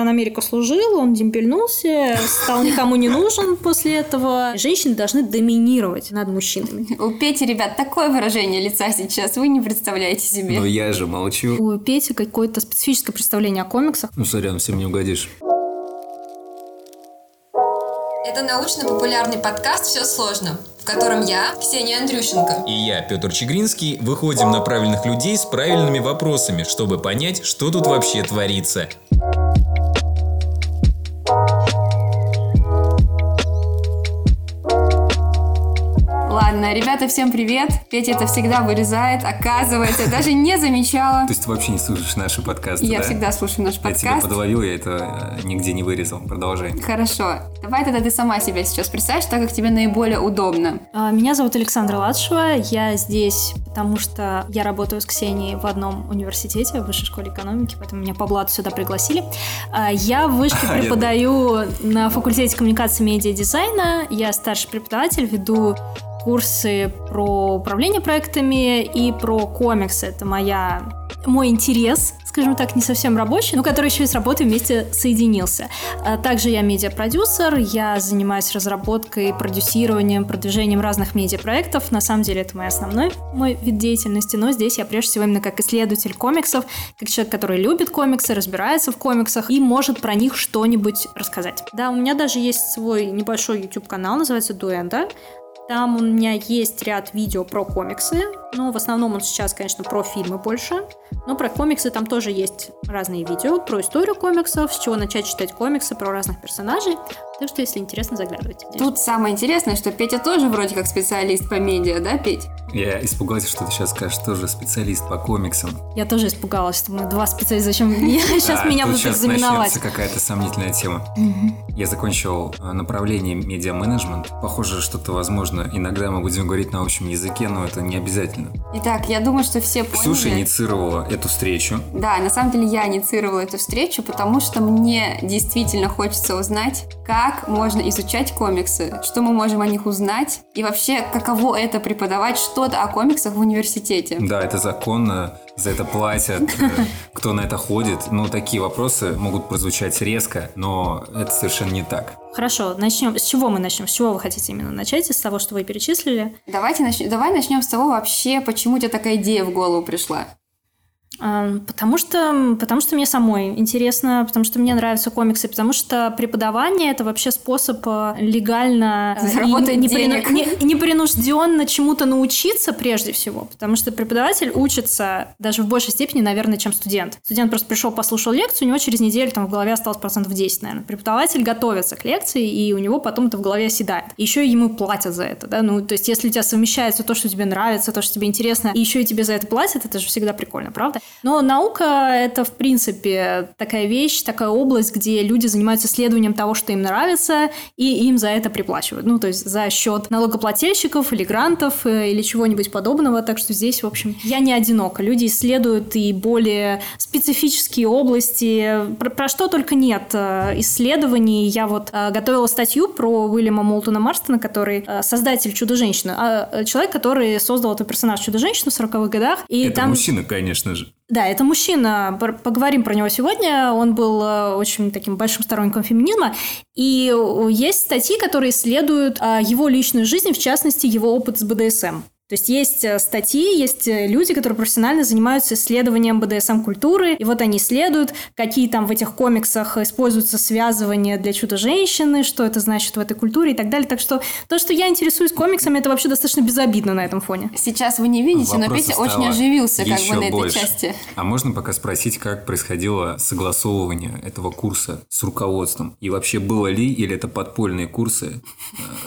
Капитан Америка служил, он демпельнулся, стал никому не нужен после этого. Женщины должны доминировать над мужчинами. У Пети, ребят, такое выражение лица сейчас, вы не представляете себе. Но я же молчу. У Пети какое-то специфическое представление о комиксах. Ну, сорян, всем не угодишь. Это научно-популярный подкаст «Все сложно», в котором я, Ксения Андрющенко, И я, Петр Чегринский, выходим на правильных людей с правильными вопросами, чтобы понять, что тут вообще творится. Ладно, ребята, всем привет. Петя это всегда вырезает, оказывается, я даже не замечала. То есть ты вообще не слушаешь наши подкасты, Я да? всегда слушаю наш Я тебя подкаст. подловил, я это э, нигде не вырезал. Продолжай. Хорошо. Давай тогда ты сама себя сейчас представишь, так как тебе наиболее удобно. А, Меня зовут Александра Ладшева. Я здесь, потому что я работаю с Ксенией в одном университете, в высшей школе экономики, поэтому меня по блату сюда пригласили. А, Я в вышке А, я преподаю на факультете коммуникации и медиадизайна. Я старший преподаватель, веду курсы про управление проектами и про комиксы. Это моя мой интерес, скажем так, не совсем рабочий, но который еще и с работой вместе соединился. А Также я медиапродюсер, я занимаюсь разработкой, продюсированием, продвижением разных медиапроектов. На самом деле это мой основной мой вид деятельности, но здесь я прежде всего именно как исследователь комиксов, как человек, который любит комиксы, разбирается в комиксах и может про них что-нибудь рассказать. Да, у меня даже есть свой небольшой YouTube-канал, называется Дуэнда. Там у меня есть ряд видео про комиксы, но в основном он сейчас, конечно, про фильмы больше. Но про комиксы там тоже есть разные видео про историю комиксов, с чего начать читать комиксы, про разных персонажей. Так что, если интересно, заглядывайте. Тут самое интересное, что Петя тоже вроде как специалист по медиа, да, Петь? Я испугался, что ты сейчас скажешь, тоже специалист по комиксам. Я тоже испугалась, что мы два специалиста. Зачем сейчас меня будут экзаменовать? какая-то сомнительная тема. Я закончил э, направление медиа-менеджмент. Похоже, что-то, возможно, иногда мы будем говорить на общем языке, но это не обязательно. Итак, я думаю, что все поняли. Ксюша инициировала эту встречу. Да, на самом деле я инициировала эту встречу, потому что мне действительно хочется узнать, как можно изучать комиксы, что мы можем о них узнать, и вообще, каково это преподавать что-то о комиксах в университете. Да, это законно, за это платят, э, кто на это ходит. Ну, такие вопросы могут прозвучать резко, но это совершенно не так. Хорошо, начнем. С чего мы начнем? С чего вы хотите именно начать? Из того, что вы перечислили? Давайте нач... Давай начнем с того вообще, почему тебе такая идея в голову пришла. Потому что, потому что мне самой интересно, потому что мне нравятся комиксы, потому что преподавание это вообще способ э, легально э, Заработать денег. не- непринужденно чему-то научиться прежде всего, потому что преподаватель учится даже в большей степени, наверное, чем студент. Студент просто пришел, послушал лекцию, у него через неделю там в голове осталось процентов 10, наверное. Преподаватель готовится к лекции, и у него потом это в голове оседает. И еще ему платят за это, да, ну, то есть если у тебя совмещается то, что тебе нравится, то, что тебе интересно, и еще и тебе за это платят, это же всегда прикольно, правда? Но наука — это, в принципе, такая вещь, такая область, где люди занимаются исследованием того, что им нравится, и им за это приплачивают. Ну, то есть за счет налогоплательщиков или грантов э, или чего-нибудь подобного. Так что здесь, в общем, я не одинока. Люди исследуют и более специфические области. Про, про что только нет э, исследований. Я вот э, готовила статью про Уильяма Молтона Марстона, который создатель Чудо-женщины. А, человек, который создал этот персонаж Чудо-женщину в 40-х годах. И это там... мужчина, конечно же. Да, это мужчина. Поговорим про него сегодня. Он был э, очень таким большим сторонником феминизма. И э, есть статьи, которые исследуют э, его личную жизнь, в частности, его опыт с БДСМ. То есть есть э, статьи, есть э, люди, которые профессионально занимаются исследованием БДСМ-культуры, и вот они исследуют, какие там в этих комиксах используются связывания для чудо-женщины, что это значит в этой культуре и так далее. Так что то, что я интересуюсь комиксами, это вообще достаточно безобидно на этом фоне. Сейчас вы не видите, но Вопросов Петя очень оживился как еще бы на этой больше. части. А можно пока спросить, как происходило согласовывание этого курса с руководством? И вообще было ли, или это подпольные курсы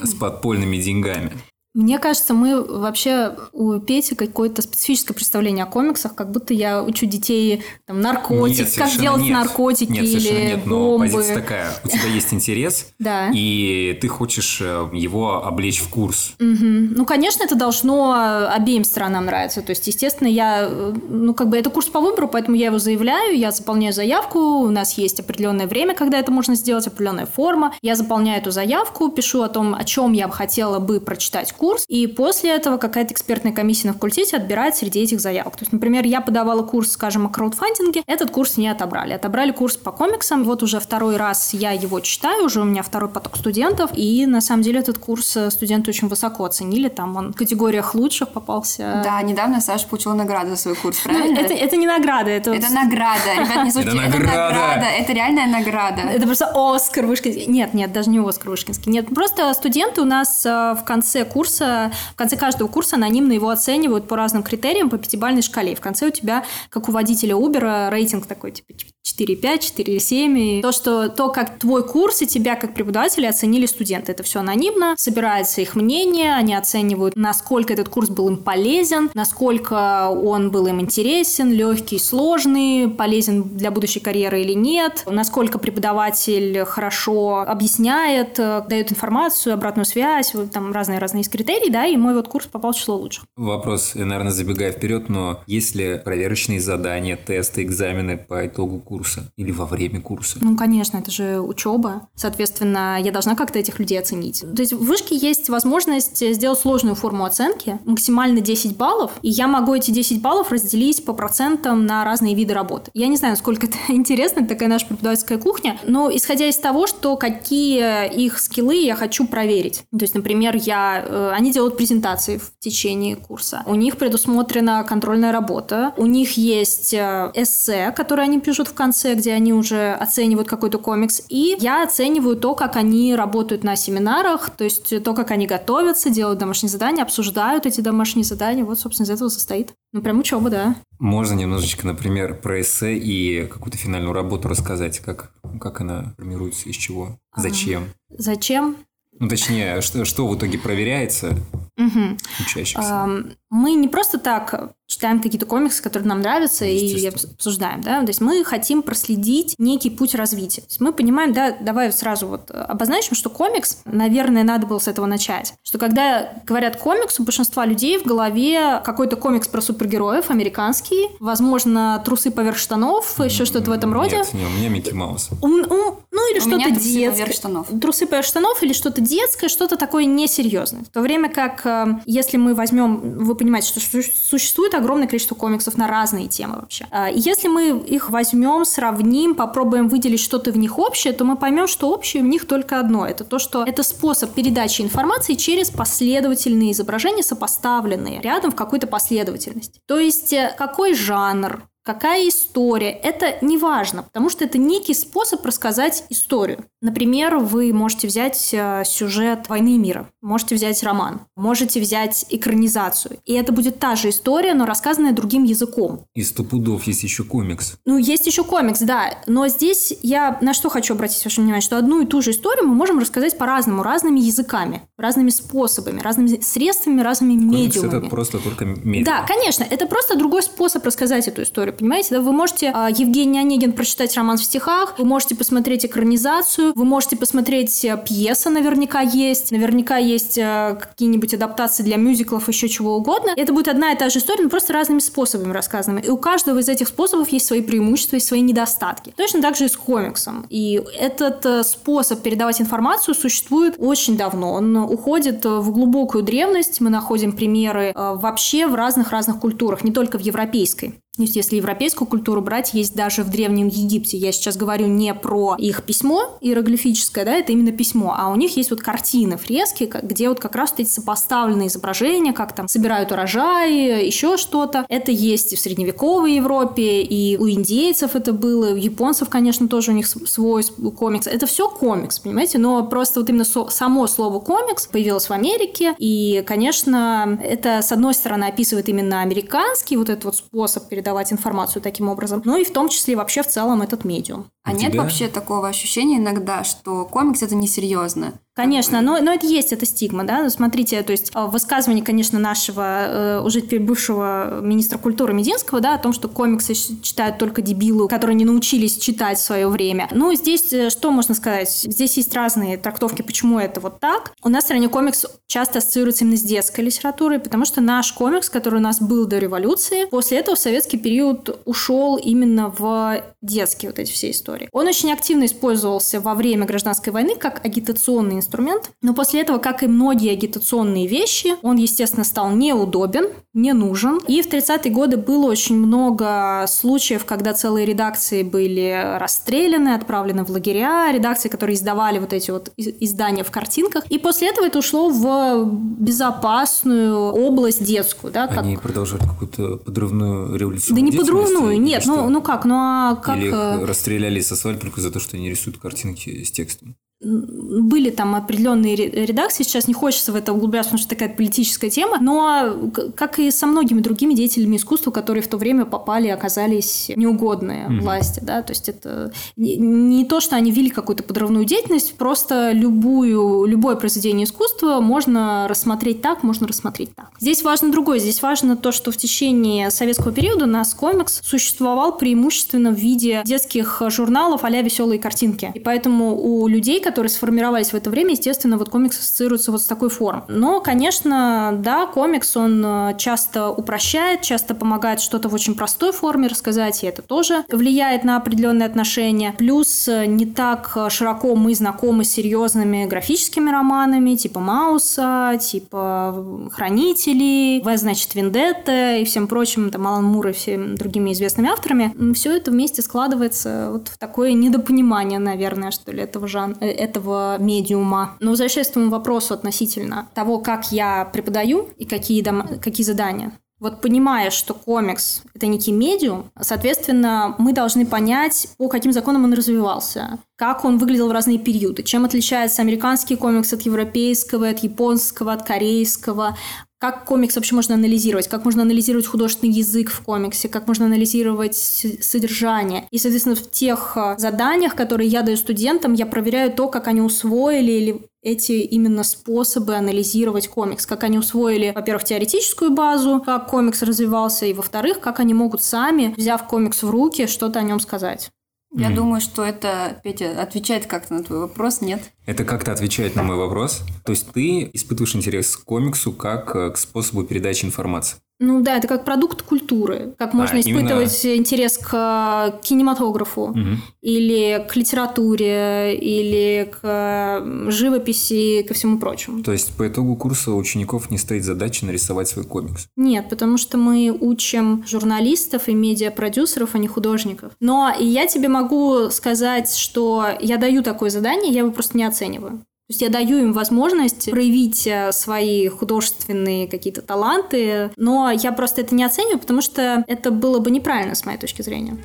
э, с подпольными деньгами? Мне кажется, мы вообще у Пети какое-то специфическое представление о комиксах, как будто я учу детей там, наркотик, Нет, как делать нет. наркотики Нет, или нет, но бомбы. позиция такая. У тебя есть интерес, Да. и ты хочешь э, его облечь в курс. Мгм. Ну, конечно, это должно обеим сторонам нравиться. То есть, естественно, я, э, ну, как бы это курс по выбору, поэтому я его заявляю, я заполняю заявку, у нас есть определенное время, когда это можно сделать, определенная форма. Я заполняю эту заявку, пишу о том, о чем я бы хотела бы прочитать курс, курс, и после этого какая-то экспертная комиссия на факультете отбирает среди этих заявок. То есть, например, я подавала курс, скажем, о краудфандинге, этот курс не отобрали. Отобрали курс по комиксам, вот уже второй раз я его читаю, уже у меня второй поток студентов, и на самом деле этот курс студенты очень высоко оценили, там он в категориях лучших попался. Да, недавно Саша получила награду за свой курс, правильно? Это, это не награда, это... Это награда, ребят, не слушайте, Это это награда. награда, это реальная награда. Это просто Оскар Вышкинский. Нет, нет, даже не Оскар Вышкинский. Нет, просто студенты у нас э, в конце курса, в конце каждого курса анонимно его оценивают по разным критериям, по пятибалльной шкале. И в конце у тебя, как у водителя Uber, рейтинг такой, типа 4,5, 4,7. И то, что, то, как твой курс и тебя как преподавателя оценили студенты. Это все анонимно, собирается их мнение, они оценивают, насколько этот курс был им полезен, насколько он был им интересен, легкий, сложный, полезен для будущей карьеры или нет, насколько преподаватель хорошо объясняет, э, дает информацию, обратную связь, вот там разные-разные есть критерии, да, и мой вот курс попал в число лучших. Вопрос, я, наверное, забегая вперед, но есть ли проверочные задания, тесты, экзамены по итогу курса или во время курса? Ну, конечно, это же учеба. Соответственно, я должна как-то этих людей оценить. То есть в вышке есть возможность сделать сложную форму оценки, максимально 10 баллов, и я могу эти 10 баллов разделить по процентам на разные виды работы. Я не знаю, насколько это интересно, это такая наша преподавательская кухня, но исходя из того, что какие их скиллы я хочу проверить. То есть, например, я, э, они делают презентации в течение курса. У них предусмотрена контрольная работа. У них есть э, эссе, которые они пишут в конце, где они уже оценивают какой-то комикс. И я оцениваю то, как они работают на семинарах, то есть то, как они готовятся, делают домашние задания, обсуждают эти домашние задания. Вот, собственно, из этого состоит. Ну, прям учеба, да. Можно немножечко, например, про эссе и какую-то финальную работу рассказать, как, как она формируется, из чего, зачем? Зачем? Ну, точнее, что, что в итоге проверяется Мгм. учащихся? Ам, Мы не просто так читаем какие-то комиксы, которые нам нравятся, и обсуждаем, да, то есть мы хотим проследить некий путь развития. То есть мы понимаем, да, давай сразу вот обозначим, что комикс, наверное, надо было с этого начать, что когда говорят комикс, у большинства людей в голове какой-то комикс про супергероев, американский, возможно, трусы поверх штанов, еще что-то в этом роде. Нет, не, у меня Микки Маус. Ум- ум- ну или У что-то трусы детское. поверх штанов. Трусы поверх штанов или что-то детское, что-то такое несерьезное. В то время как, э, если мы возьмем, вы понимаете, что су- существует огромное количество комиксов на разные темы вообще. А, и если мы их возьмем, сравним, попробуем выделить что-то в них общее, то мы поймем, что общее в них только одно. Это то, что это способ передачи информации через последовательные изображения, сопоставленные рядом в какой-то последовательности. То есть, э, какой жанр, Какая история? Это не важно, потому что это некий способ рассказать историю. Например, вы можете взять э, сюжет «Войны и мира», можете взять роман, можете взять экранизацию. И это будет та же история, но рассказанная другим языком. Из пудов есть еще комикс. Ну, есть еще комикс, да. Но здесь я на что хочу обратить ваше внимание, что одну и ту же историю мы можем рассказать по-разному, разными языками, разными способами, разными средствами, разными Комикс медиумами. это просто только медиа. Да, конечно, это просто другой способ рассказать эту историю, понимаете? Да, вы можете а, Евгений Онегин прочитать роман в стихах, вы можете посмотреть экранизацию, вы можете посмотреть а, пьеса наверняка есть, наверняка есть а, какие-нибудь адаптации для мюзиклов, еще чего угодно. Это будет одна и та же история, но просто разными способами рассказанными. И у каждого из этих способов есть свои преимущества и свои недостатки. Точно так же и с комиксом. И этот э, способ передавать информацию существует очень давно. Он уходит э, в глубокую древность. Мы находим примеры э, вообще в разных-разных культурах, не только в европейской. То есть, если европейскую культуру брать, есть даже в Древнем Египте. Я сейчас говорю не про их письмо иероглифическое, да, это именно письмо, а у них есть вот картины, фрески, где вот как раз вот эти сопоставленные изображения, как там собирают урожай, еще что-то. Это есть и в средневековой Европе, и у индейцев это было, у японцев, конечно, тоже у них свой комикс. Это все комикс, понимаете? Но просто вот именно само слово комикс появилось в Америке, и, конечно, это, с одной стороны, описывает именно американский вот этот вот способ передавать информацию таким образом, ну и в том числе вообще в целом этот медиум. А У нет тебя? вообще такого ощущения иногда, что комикс это несерьезно? Конечно, но, но это есть, это стигма, да. Ну, Смотрите, то есть э, высказывание, конечно, нашего э, уже теперь бывшего министра культуры Мединского, да, о том, что комиксы читают только дебилы, которые не научились читать в свое время. Ну, здесь э, что можно сказать? Здесь есть разные трактовки, почему это вот так. У нас в стране комикс часто ассоциируется именно с детской литературой, потому что наш комикс, который у нас был до революции, после этого в Советский советский период ушел именно в детские вот эти все истории. Он очень активно использовался во время гражданской войны как агитационный инструмент, но после этого, как и многие агитационные вещи, он, естественно, стал неудобен, не нужен. И в 30-е годы было очень много случаев, когда целые редакции были расстреляны, отправлены в лагеря, редакции, которые издавали вот эти вот издания в картинках. И после этого это ушло в безопасную область детскую. Да, как... Они продолжали какую-то подрывную революцию. Да не подрывную, нет, ну, ну как, ну а как... Или их э, расстреляли со только за то, что они рисуют картинки с текстом были там определенные редакции, сейчас не хочется в это углубляться, потому что такая политическая тема, но как и со многими другими деятелями искусства, которые в то время попали и оказались неугодные mm-hmm. власти, да, то есть это не то, что они вели какую-то подрывную деятельность, просто любую, любое произведение искусства можно рассмотреть так, можно рассмотреть так. Здесь важно другое, здесь важно то, что в течение советского периода нас комикс существовал преимущественно в виде детских журналов а-ля веселые картинки, и поэтому у людей, которые которые сформировались в это время, естественно, вот комикс ассоциируется вот с такой формой. Но, конечно, да, комикс, он э, часто упрощает, часто помогает что-то в очень простой форме рассказать, и это тоже влияет на определенные отношения. Плюс э, не так широко мы знакомы с серьезными графическими романами, типа Мауса, типа Хранителей, В, значит, Вендетта и всем прочим, там, Алан Мур и всеми другими известными авторами. Все это вместе складывается вот в такое недопонимание, наверное, что ли, этого жанра, э, этого медиума. Но возвращаясь к твоему вопросу относительно того, как я преподаю и какие, дом... какие задания. Вот понимая, что комикс – это некий медиум, соответственно, мы должны понять, по каким законам он развивался, как он выглядел в разные периоды, чем отличается американский комикс от европейского, от японского, от корейского, как комикс вообще можно анализировать, как можно анализировать художественный язык в комиксе, как можно анализировать содержание. И, соответственно, в тех э, заданиях, которые я даю студентам, я проверяю то, как они усвоили или эти именно способы анализировать комикс, как они усвоили, во-первых, теоретическую базу, как комикс развивался, и, во-вторых, как они могут сами, взяв комикс в руки, что-то о нем сказать. Я mm. думаю, что это, Петя, отвечает как-то на твой вопрос, нет? Это как-то отвечает на мой вопрос. То есть ты испытываешь интерес к комиксу как э, к способу передачи информации? Ну да, это как продукт культуры. Как а, можно испытывать именно... интерес к кинематографу, угу. или к литературе, или к живописи, ко всему прочему. То есть по итогу курса у учеников не стоит задача нарисовать свой комикс? Нет, потому что мы учим журналистов и медиапродюсеров, а не художников. Но и я тебе могу сказать, что я даю такое задание, я его просто не оцениваю. То есть я даю им возможность проявить э, свои художественные какие-то таланты, но я просто это не оцениваю, потому что это было бы неправильно с моей точки зрения.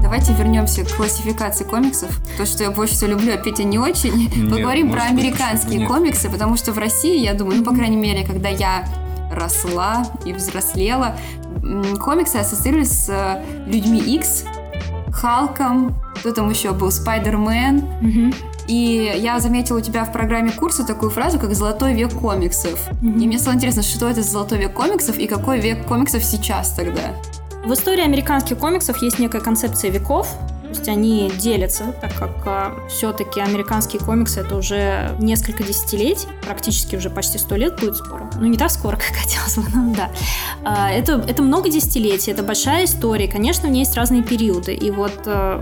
Давайте вернемся к классификации комиксов. То, что я больше всего люблю, а Петя не очень. Нет, Поговорим про американские быть, комиксы, потому что в России, я думаю, ну, по крайней мере, когда я росла и взрослела, комиксы ассоциировались с э, людьми X, Халком, кто там еще был, Спайдермен. Угу. И я заметила у тебя в программе курса такую фразу, как «золотой век комиксов». Mm-hmm. И мне стало интересно, что это за золотой век комиксов и какой век комиксов сейчас тогда? В истории американских комиксов есть некая концепция веков, то есть они делятся, так как а, все-таки американские комиксы это уже несколько десятилетий, практически уже почти сто лет будет скоро. Ну, не так скоро, как хотелось бы, но да. А, это, это много десятилетий, это большая история. Конечно, в ней есть разные периоды. И вот а,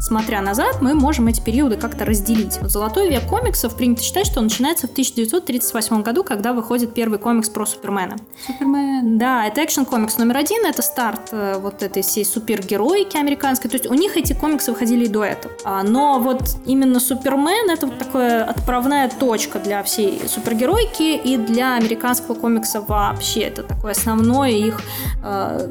смотря назад, мы можем эти периоды как-то разделить. Вот золотой век комиксов принято считать, что он начинается в 1938 году, когда выходит первый комикс про Супермена. Супермен. Да, это экшен-комикс номер один, это старт э, вот этой всей супергероики американской. То есть у них эти комиксы выходили и до этого. А, но вот именно Супермен это вот такая отправная точка для всей супергеройки и для американского комикса вообще. Это такое основное их э,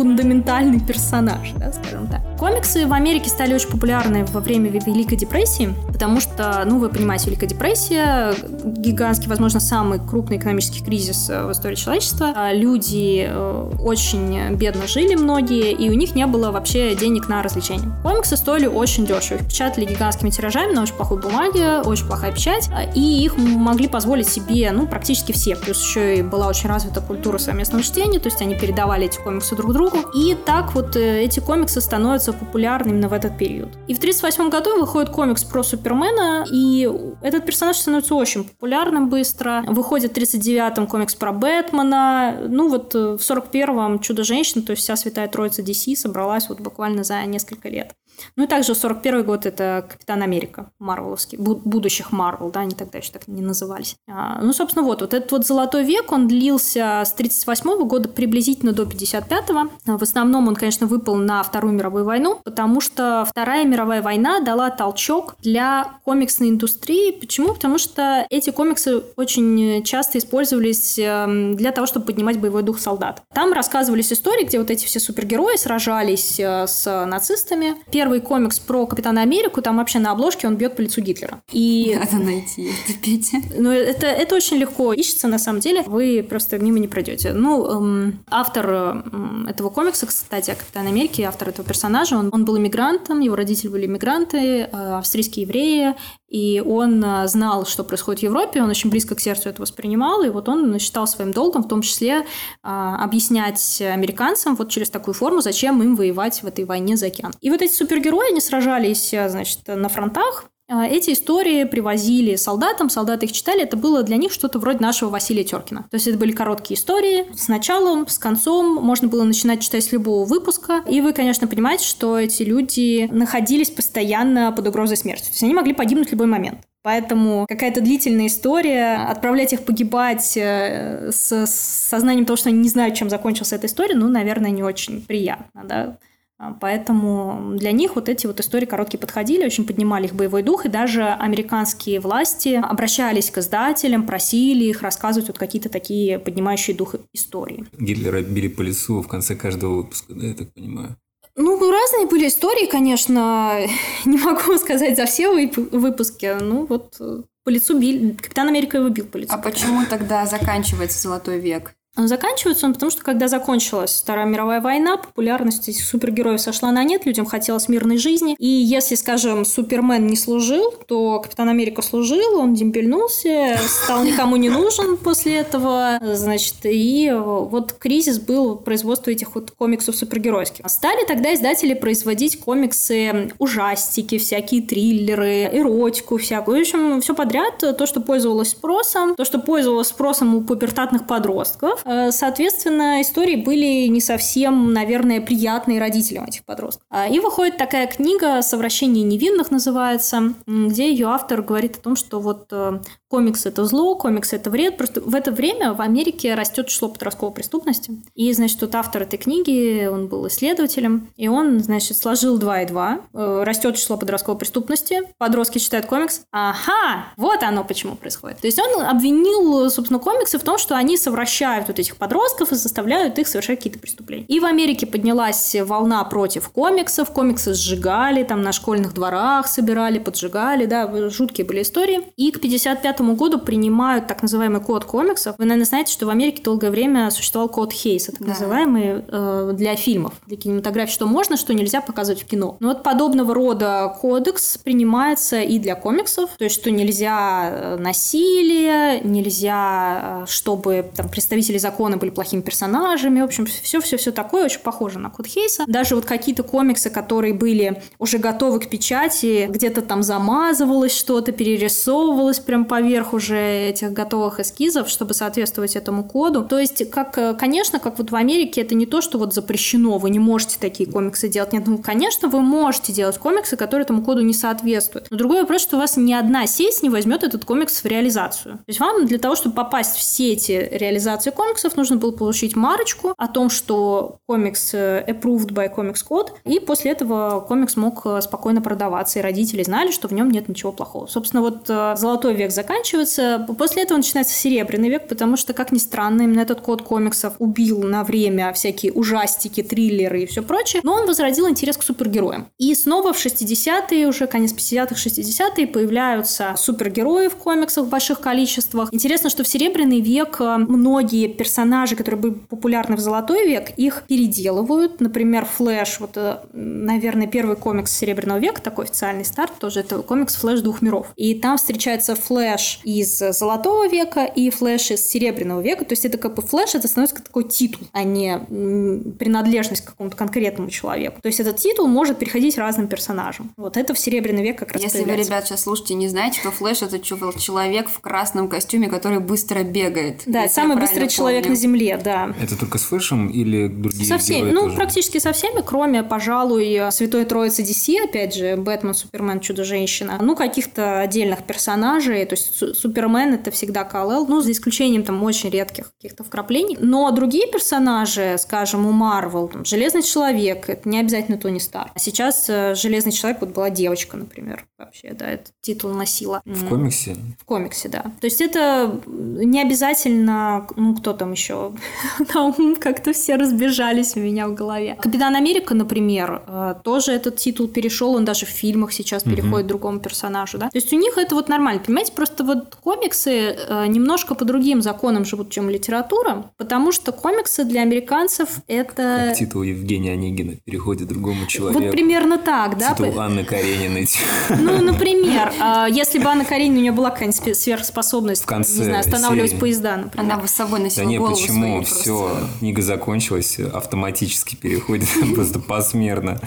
фундаментальный персонаж, да, скажем так. Комиксы в Америке стали очень популярны во время Великой депрессии, потому что, ну, вы понимаете, Великая депрессия, гигантский, возможно, самый крупный экономический кризис э, в истории человечества. А люди э, очень бедно жили многие, и у них не было вообще денег на развлечения. Комиксы стоили очень дешево. Их печатали гигантскими тиражами на очень плохой бумаге, очень плохая печать, а, и их могли позволить себе, ну, практически все. Плюс еще и была очень развита культура совместного чтения, то есть они передавали эти комиксы друг другу, другу. И так вот э, эти комиксы становятся популярными именно в этот период. И в 1938 году выходит комикс про Супермена, и этот персонаж становится очень популярным быстро. Выходит в 1939-м комикс про Бэтмена. Ну вот э, в 41-м Чудо-женщина, то есть вся святая троица DC собралась вот буквально за несколько лет. Ну и также 41 год это Капитан Америка, Марвеловский, будущих Марвел, да, они тогда еще так не назывались. А, ну, собственно, вот, вот этот вот золотой век, он длился с 38 года приблизительно до 55-го. В основном он, конечно, выпал на Вторую мировую войну, потому что Вторая мировая война дала толчок для комиксной индустрии. Почему? Потому что эти комиксы очень часто использовались эм, для того, чтобы поднимать боевой дух солдат. Там рассказывались истории, где вот эти все супергерои сражались э, с нацистами. Первый первый комикс про Капитана Америку, там вообще на обложке он бьет по лицу Гитлера. И... Надо найти это, Петя. Ну, это, это очень легко ищется, на самом деле. Вы просто мимо не пройдете. Ну, эм, автор эм, этого комикса, кстати, о Капитане Америке, автор этого персонажа, он, он был иммигрантом, его родители были иммигранты, э, австрийские евреи, и он э, знал, что происходит в Европе, он очень близко к сердцу это воспринимал, и вот он считал своим долгом в том числе а, объяснять американцам вот через такую форму, зачем им воевать в этой войне за океан. И вот эти супергерои, они сражались, э, значит, на фронтах, а, эти истории привозили солдатам, солдаты их читали, это было для них что-то вроде нашего Василия Теркина. То есть это были короткие истории с началом, с концом, можно было начинать читать с любого выпуска, и вы, конечно, понимаете, что эти люди находились постоянно под угрозой смерти. То есть они могли погибнуть в любой момент. Поэтому какая-то длительная история, отправлять их погибать э, с сознанием того, что они не знают, чем закончилась эта история, ну, наверное, не очень приятно, да. А, поэтому для них вот эти вот истории короткие подходили, очень поднимали их боевой дух, и даже американские власти обращались к издателям, просили их рассказывать вот какие-то такие поднимающие дух истории. Гитлера били по лицу в конце каждого выпуска, да, я так понимаю? Ну, разные были истории, конечно. Не могу сказать за все выпуски. Ну, вот э, по лицу били. Капитан Америка его бил по лицу. А почему тогда заканчивается Золотой век? Заканчивается он потому, что когда закончилась Вторая мировая война, популярность этих супергероев сошла на нет, людям хотелось мирной жизни. И если, скажем, Супермен не служил, то Капитан Америка служил, он демпельнулся, стал никому не нужен после этого. Значит, и вот кризис был производства этих вот комиксов супергеройских. Стали тогда издатели производить комиксы, ужастики, всякие триллеры, эротику всякую. В общем, все подряд, то, что пользовалось спросом, то, что пользовалось спросом у пубертатных подростков, Э, соответственно, истории были не совсем, наверное, приятные родителям этих подростков. А, и выходит такая книга «Совращение невинных» называется, где ее автор говорит о том, что вот э, комикс это зло, комикс это вред. Просто в это время в Америке растет число подростковой преступности. И, значит, тут автор этой книги, он был исследователем, и он, значит, сложил 2 и 2. Э, растет число подростковой преступности, подростки читают комикс. Ага, вот оно почему происходит. То есть он обвинил, собственно, комиксы в том, что они совращают вот этих подростков и заставляют их совершать какие-то преступления. И в Америке поднялась волна против комиксов, комиксы сжигали, там на школьных дворах собирали, поджигали, да, жуткие были истории. И к 55 году принимают так называемый код комиксов. Вы, наверное, знаете, что в Америке долгое время существовал код Хейса, так да. называемый, э, для фильмов, для кинематографии, что можно, что нельзя показывать в кино. Но вот подобного рода кодекс принимается и для комиксов, то есть, что нельзя э, насилие, нельзя, э, чтобы там, представители закона были плохими персонажами, в общем, все-все-все такое очень похоже на код Хейса. Даже вот какие-то комиксы, которые были уже готовы к печати, где-то там замазывалось что-то, перерисовывалось прям поверх уже этих готовых эскизов, чтобы соответствовать этому коду. То есть, как, э, конечно, как вот в Америке, это не то, что вот запрещено, вы не можете такие комиксы делать. Нет, ну, конечно, вы можете делать комиксы, которые этому коду не соответствуют. Но другой вопрос, что у вас ни одна сеть не возьмет этот комикс в реализацию. То есть вам для того, чтобы попасть в сети реализации комиксов, нужно было получить марочку о том, что комикс э, approved by Comics Code, и после этого комикс мог э, спокойно продаваться, и родители знали, что в нем нет ничего плохого. Собственно, вот золотой век заканчивается. После этого начинается Серебряный век, потому что, как ни странно, именно этот код комиксов убил на время всякие ужастики, триллеры и все прочее, но он возродил интерес к супергероям. И снова в 60-е, уже конец 50-х, 60-е появляются супергерои в комиксах в больших количествах. Интересно, что в Серебряный век э, многие персонажи, которые были популярны в Золотой век, их переделывают. Например, Флэш, вот, э, наверное, первый комикс Серебряного века, такой официальный старт, тоже это комикс Флэш двух миров. И там встречается Флэш из Золотого века и Флэш из Серебряного века. То есть это как бы Флэш, это становится как такой титул, а не принадлежность к какому-то конкретному человеку. То есть этот титул может переходить разным персонажам. Вот это в Серебряный век как раз Если вы, ребят, сейчас слушаете, не знаете, то Флэш это человек в красном костюме, который быстро бегает. Да, самый быстрый человек на Земле, да. Это только с Флэшем или другие Со всеми, ну, тоже? практически со всеми, кроме, пожалуй, Святой Троицы DC, опять же, Бэтмен, Супермен, Чудо-женщина. Ну, каких-то отдельных персонажей, то есть Супермен это всегда Кал-Эл, ну, за исключением там очень редких каких-то вкраплений. Но другие персонажи, скажем, у Марвел, Железный Человек, это не обязательно Тони Старк. А сейчас э, Железный Человек, вот была девочка, например, вообще, да, этот титул носила. В комиксе? В комиксе, да. То есть это не обязательно, ну, кто там еще, там как-то все разбежались у меня в голове. Капитан Америка, например, э, тоже этот титул перешел, он даже в фильмах сейчас переходит другому персонажу, да. То есть у них это вот нормально, понимаете, просто вот комиксы э, немножко по другим законам живут, чем литература, потому что комиксы для американцев это... Как титул Евгения Онегина переходит другому человеку. Вот примерно так, да. Титул Анны Карениной. Ну, например, а, если бы Анна Каренина, у нее была какая-нибудь сверхспособность, не знаю, останавливать поезда, например. Она бы с собой носила Голову почему? Все, книга закончилась, автоматически переходит просто посмерно.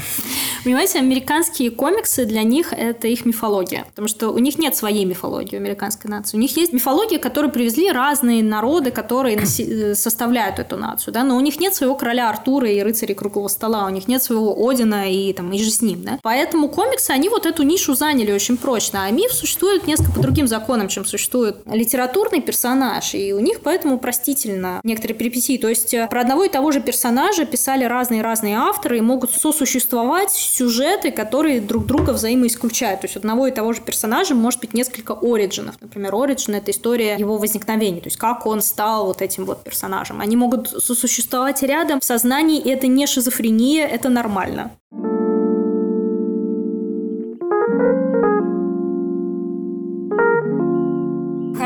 Понимаете, американские комиксы для них это их мифология, потому что у них нет своей мифологии у американской нации. У них есть мифология, которую привезли разные народы, которые э, составляют эту нацию, да, но у них нет своего короля Артура и рыцарей круглого стола, у них нет своего Одина и там и же с ним, да. Поэтому комиксы, они вот эту нишу заняли очень прочно, а миф существует несколько по другим законам, чем существует литературный персонаж, и у них поэтому простительно некоторые перипетии. То есть э, про одного и того же персонажа писали разные-разные авторы и могут сосуществовать сюжеты, которые друг друга взаимоисключают. То есть одного и того же персонажа может быть несколько ориджинов. Например, оригин – это история его возникновения, то есть как он стал вот этим вот персонажем. Они могут сосуществовать рядом в сознании, и это не шизофрения, это нормально.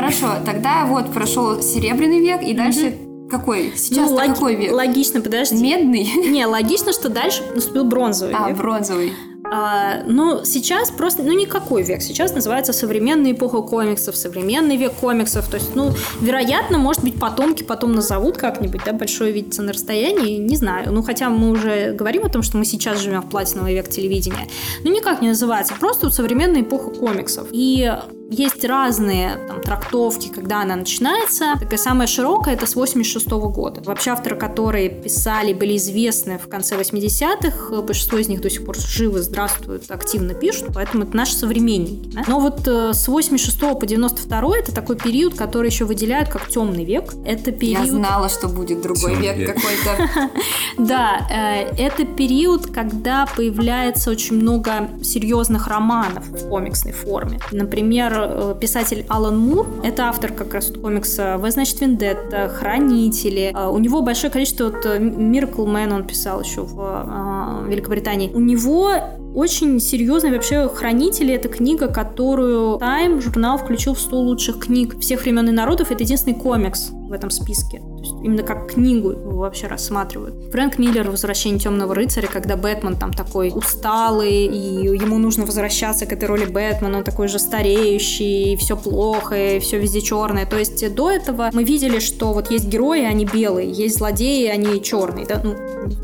Хорошо, тогда вот прошел Серебряный век, и дальше какой? Сейчас ну, лог... какой век? Логично, подожди. Медный? Не, логично, что дальше наступил бронзовый а, век. бронзовый. А, ну, сейчас просто, ну, никакой век. Сейчас называется современная эпоха комиксов, современный век комиксов. То есть, ну, вероятно, может быть, потомки потом назовут как-нибудь, да, большое видится на расстоянии, не знаю. Ну, хотя мы уже говорим о том, что мы сейчас живем в платиновый век телевидения. Ну, никак не называется. Просто современная эпоха комиксов. И есть разные там, трактовки, когда она начинается. Такая самая широкая это с 86 -го года. Вообще авторы, которые писали, были известны в конце 80-х, большинство из них до сих пор живы, здравствуют, активно пишут, поэтому это наши современники. Да? Но вот э, с 86 по 92 это такой период, который еще выделяют как темный век. Это период... Я знала, что будет другой век какой-то. Да, э, это период, когда появляется очень много серьезных романов в комиксной форме. Например, Э, писатель Алан Мур. Это автор как раз комикса «В, значит, Вендетта», «Хранители». Э, у него большое количество... Вот «Miracle Man» он писал еще в э, Великобритании. У него очень серьезный вообще «Хранители» — это книга, которую Time журнал включил в 100 лучших книг всех времен и народов. Это единственный комикс в этом списке. То есть именно как книгу его вообще рассматривают. Фрэнк Миллер «Возвращение темного рыцаря», когда Бэтмен там такой усталый, и ему нужно возвращаться к этой роли Бэтмена, он такой же стареющий, и все плохо, и все везде черное. То есть до этого мы видели, что вот есть герои, они белые, есть злодеи, они черные. Да? Ну,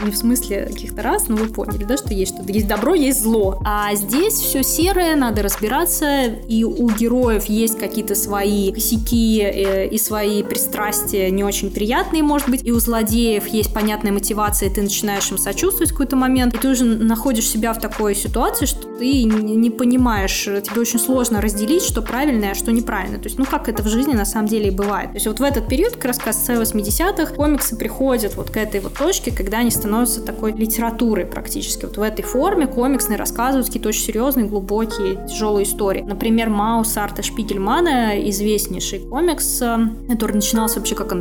не в смысле каких-то раз, но вы поняли, да, что есть что-то. Есть добро, есть зло. А здесь все серое, надо разбираться, и у героев есть какие-то свои косяки э, и свои пристрастия не очень приятные, может быть, и у злодеев есть понятная мотивация, и ты начинаешь им сочувствовать в какой-то момент, и ты уже находишь себя в такой ситуации, что ты не понимаешь, тебе очень сложно разделить, что правильное, а что неправильно. То есть, ну, как это в жизни на самом деле и бывает. То есть, вот в этот период, как раз конце 80-х, комиксы приходят вот к этой вот точке, когда они становятся такой литературой практически. Вот в этой форме комиксные рассказывают какие-то очень серьезные, глубокие, тяжелые истории. Например, Маус Арта Шпигельмана, известнейший комикс, э, который начинался вообще как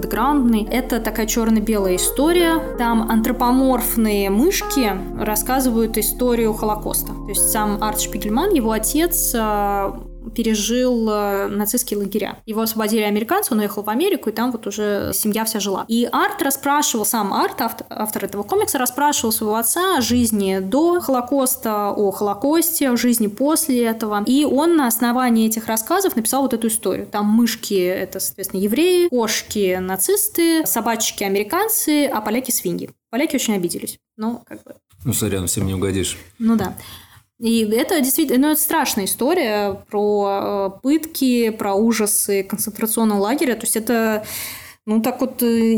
андеграундный. Это такая черно-белая история. Там антропоморфные мышки рассказывают историю Холокоста. То есть сам Арт Шпигельман, его отец э, пережил э, нацистские лагеря. Его освободили американцы, он уехал в Америку, и там вот уже семья вся жила. И Арт расспрашивал, сам Арт, автор, автор этого комикса, расспрашивал своего отца о жизни до Холокоста, о Холокосте, о жизни после этого. И он на основании этих рассказов написал вот эту историю. Там мышки – это, соответственно, евреи, кошки – нацисты, собачки – американцы, а поляки – свиньи. Поляки очень обиделись. Ну, как бы... Ну, сорян, всем не угодишь. Ну да. И это действительно, ну, это страшная история про э, пытки, про ужасы концентрационного лагеря. То есть это ну, так вот, э,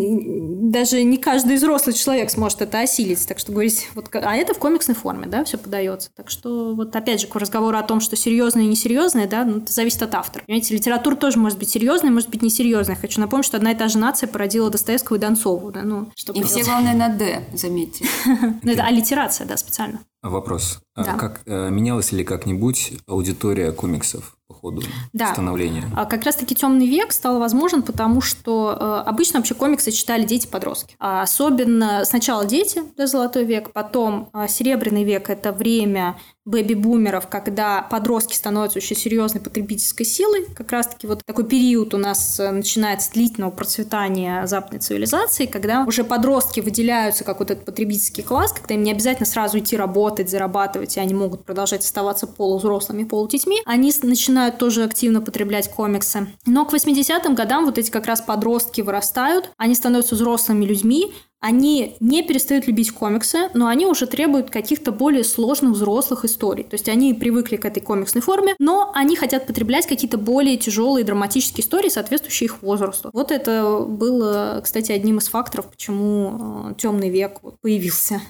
даже не каждый взрослый человек сможет это осилить. Так что говорить, вот, а это в комиксной форме, да, все подается. Так что, вот опять же, к разговору о том, что серьезное и несерьезное, да, ну, это зависит от автора. Понимаете, литература тоже может быть серьезной, может быть несерьезной. Хочу напомнить, что одна и та же нация породила Достоевского и Донцову, да, ну, что И все, главное, на «Д», заметьте. Ну, это аллитерация, да, специально. Вопрос. А да. Как э, менялась ли как-нибудь аудитория комиксов по ходу да. становления? А как раз-таки темный век стал возможен, потому что э, обычно вообще комиксы читали дети-подростки. А особенно сначала дети, да, золотой век, потом э, серебряный век это время бэби-бумеров, когда подростки становятся очень серьезной потребительской силой. Как раз-таки вот такой период у нас э, начинается длительного процветания западной цивилизации, когда уже подростки выделяются как вот этот потребительский класс, когда им не обязательно сразу идти работать, зарабатывать, и они могут продолжать оставаться полувзрослыми, полудетьми. Они начинают тоже активно потреблять комиксы. Но к 80-м годам вот эти как раз подростки вырастают, они становятся взрослыми людьми, они не перестают любить комиксы, но они уже требуют каких-то более сложных взрослых историй. То есть они привыкли к этой комиксной форме, но они хотят потреблять какие-то более тяжелые драматические истории, соответствующие их возрасту. Вот это было, кстати, одним из факторов, почему э, темный век появился.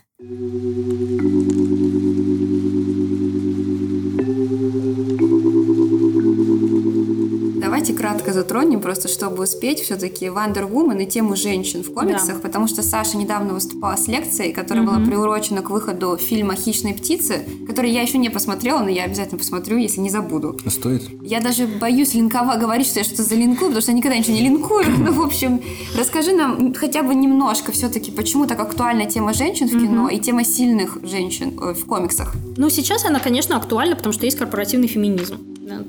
Давайте кратко затронем, просто чтобы успеть все-таки Wonder Woman и тему женщин в комиксах, да. потому что Саша недавно выступала с лекцией, которая mm-hmm. была приурочена к выходу фильма «Хищные птицы», который я еще не посмотрела, но я обязательно посмотрю, если не забуду. Стоит? Я даже боюсь линкова говорить, что я что-то залинкую, потому что я никогда ничего не линкую. Ну, в общем, расскажи нам хотя бы немножко все-таки, почему так актуальна тема женщин в кино mm-hmm. и тема сильных женщин э, в комиксах. Ну, сейчас она, конечно, актуальна, потому что есть корпоративный феминизм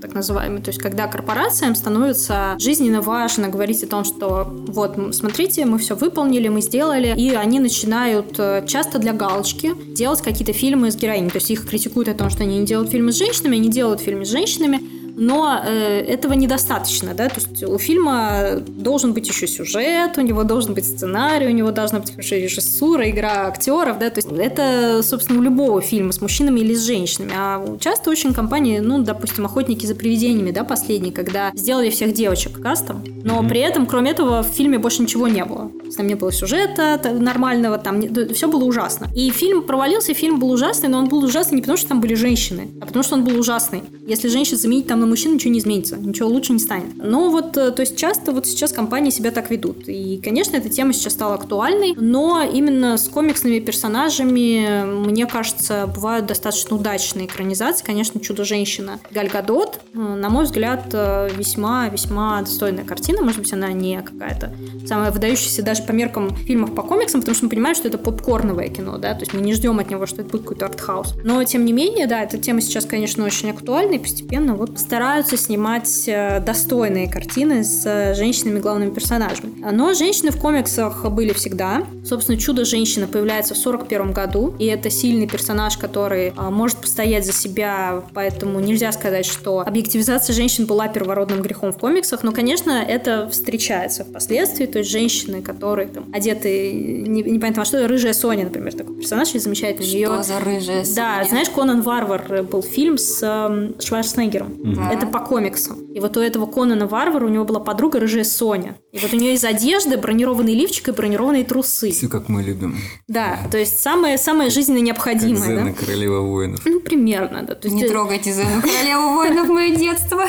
так называемый. То есть, когда корпорациям становится жизненно важно говорить о том, что вот, смотрите, мы все выполнили, мы сделали, и они начинают э, часто для галочки делать какие-то фильмы с героинями. То есть, их критикуют о том, что они не делают фильмы с женщинами, они делают фильмы с женщинами, но э, этого недостаточно, да, то есть у фильма должен быть еще сюжет, у него должен быть сценарий, у него должна быть хорошая режиссура, игра актеров, да, то есть это, собственно, у любого фильма с мужчинами или с женщинами, а часто очень компании, ну, допустим, «Охотники за привидениями», да, последний, когда сделали всех девочек кастом, но mm-hmm. при этом, кроме этого, в фильме больше ничего не было. Там не было сюжета нормального, там не, все было ужасно. И фильм провалился, фильм был ужасный, но он был ужасный не потому, что там были женщины, а потому, что он был ужасный. Если женщин заменить там на мужчин, ничего не изменится, ничего лучше не станет. Но вот, э, то есть часто вот сейчас компании себя так ведут. И, конечно, эта тема сейчас стала актуальной, но именно с комиксными персонажами, мне кажется, бывают достаточно удачные экранизации. Конечно, «Чудо-женщина» Галь Гадот, э, на мой взгляд, весьма-весьма достойная картина. Может быть, она не какая-то самая выдающаяся даже по меркам фильмов по комиксам, потому что мы понимаем, что это попкорновое кино, да, то есть мы не ждем от него, что это будет какой-то артхаус. Но, тем не менее, да, эта тема сейчас, конечно, очень актуальна, и постепенно вот стараются снимать э, достойные картины с э, женщинами главными персонажами. Но женщины в комиксах были всегда. Собственно, «Чудо-женщина» появляется в 41 году, и это сильный персонаж, который а, может постоять за себя, поэтому нельзя сказать, что объективизация женщин была первородным грехом в комиксах, но, конечно, это встречается впоследствии, то есть женщины, которые там одеты не, непонятно во что, рыжая Соня, например, такой персонаж замечательный. Что Ее... за рыжая Соня? Да, знаешь, Конан Варвар был фильм с э, Шварценеггером. Да. Это по комиксам. И вот у этого Конана Варвара у него была подруга рыжая Соня. И вот у нее из одежды бронированный лифчик и бронированные трусы. Все как мы любим. Да, то есть самое, самое жизненно необходимое. Как Зена, да? королева воинов. Ну, примерно, да. То есть, Не трогайте Зену, королеву воинов, мое детство.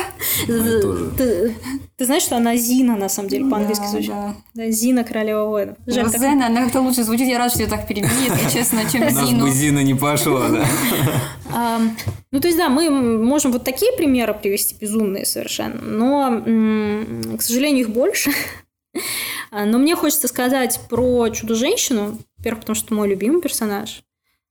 Ты, ты знаешь, что она Зина, на самом деле, по-английски да, звучит? Да. да, Зина, королева воинов. Жаль, ну, Зена, она как-то лучше звучит. Я рад, что ее так перебили, если честно, чем Зину. У нас бы Зина не пошла, да. Ну, то есть, да, мы можем вот такие примеры привести, безумные совершенно, но, к сожалению, их больше. Но мне хочется сказать про Чудо-женщину, во-первых, потому что мой любимый персонаж.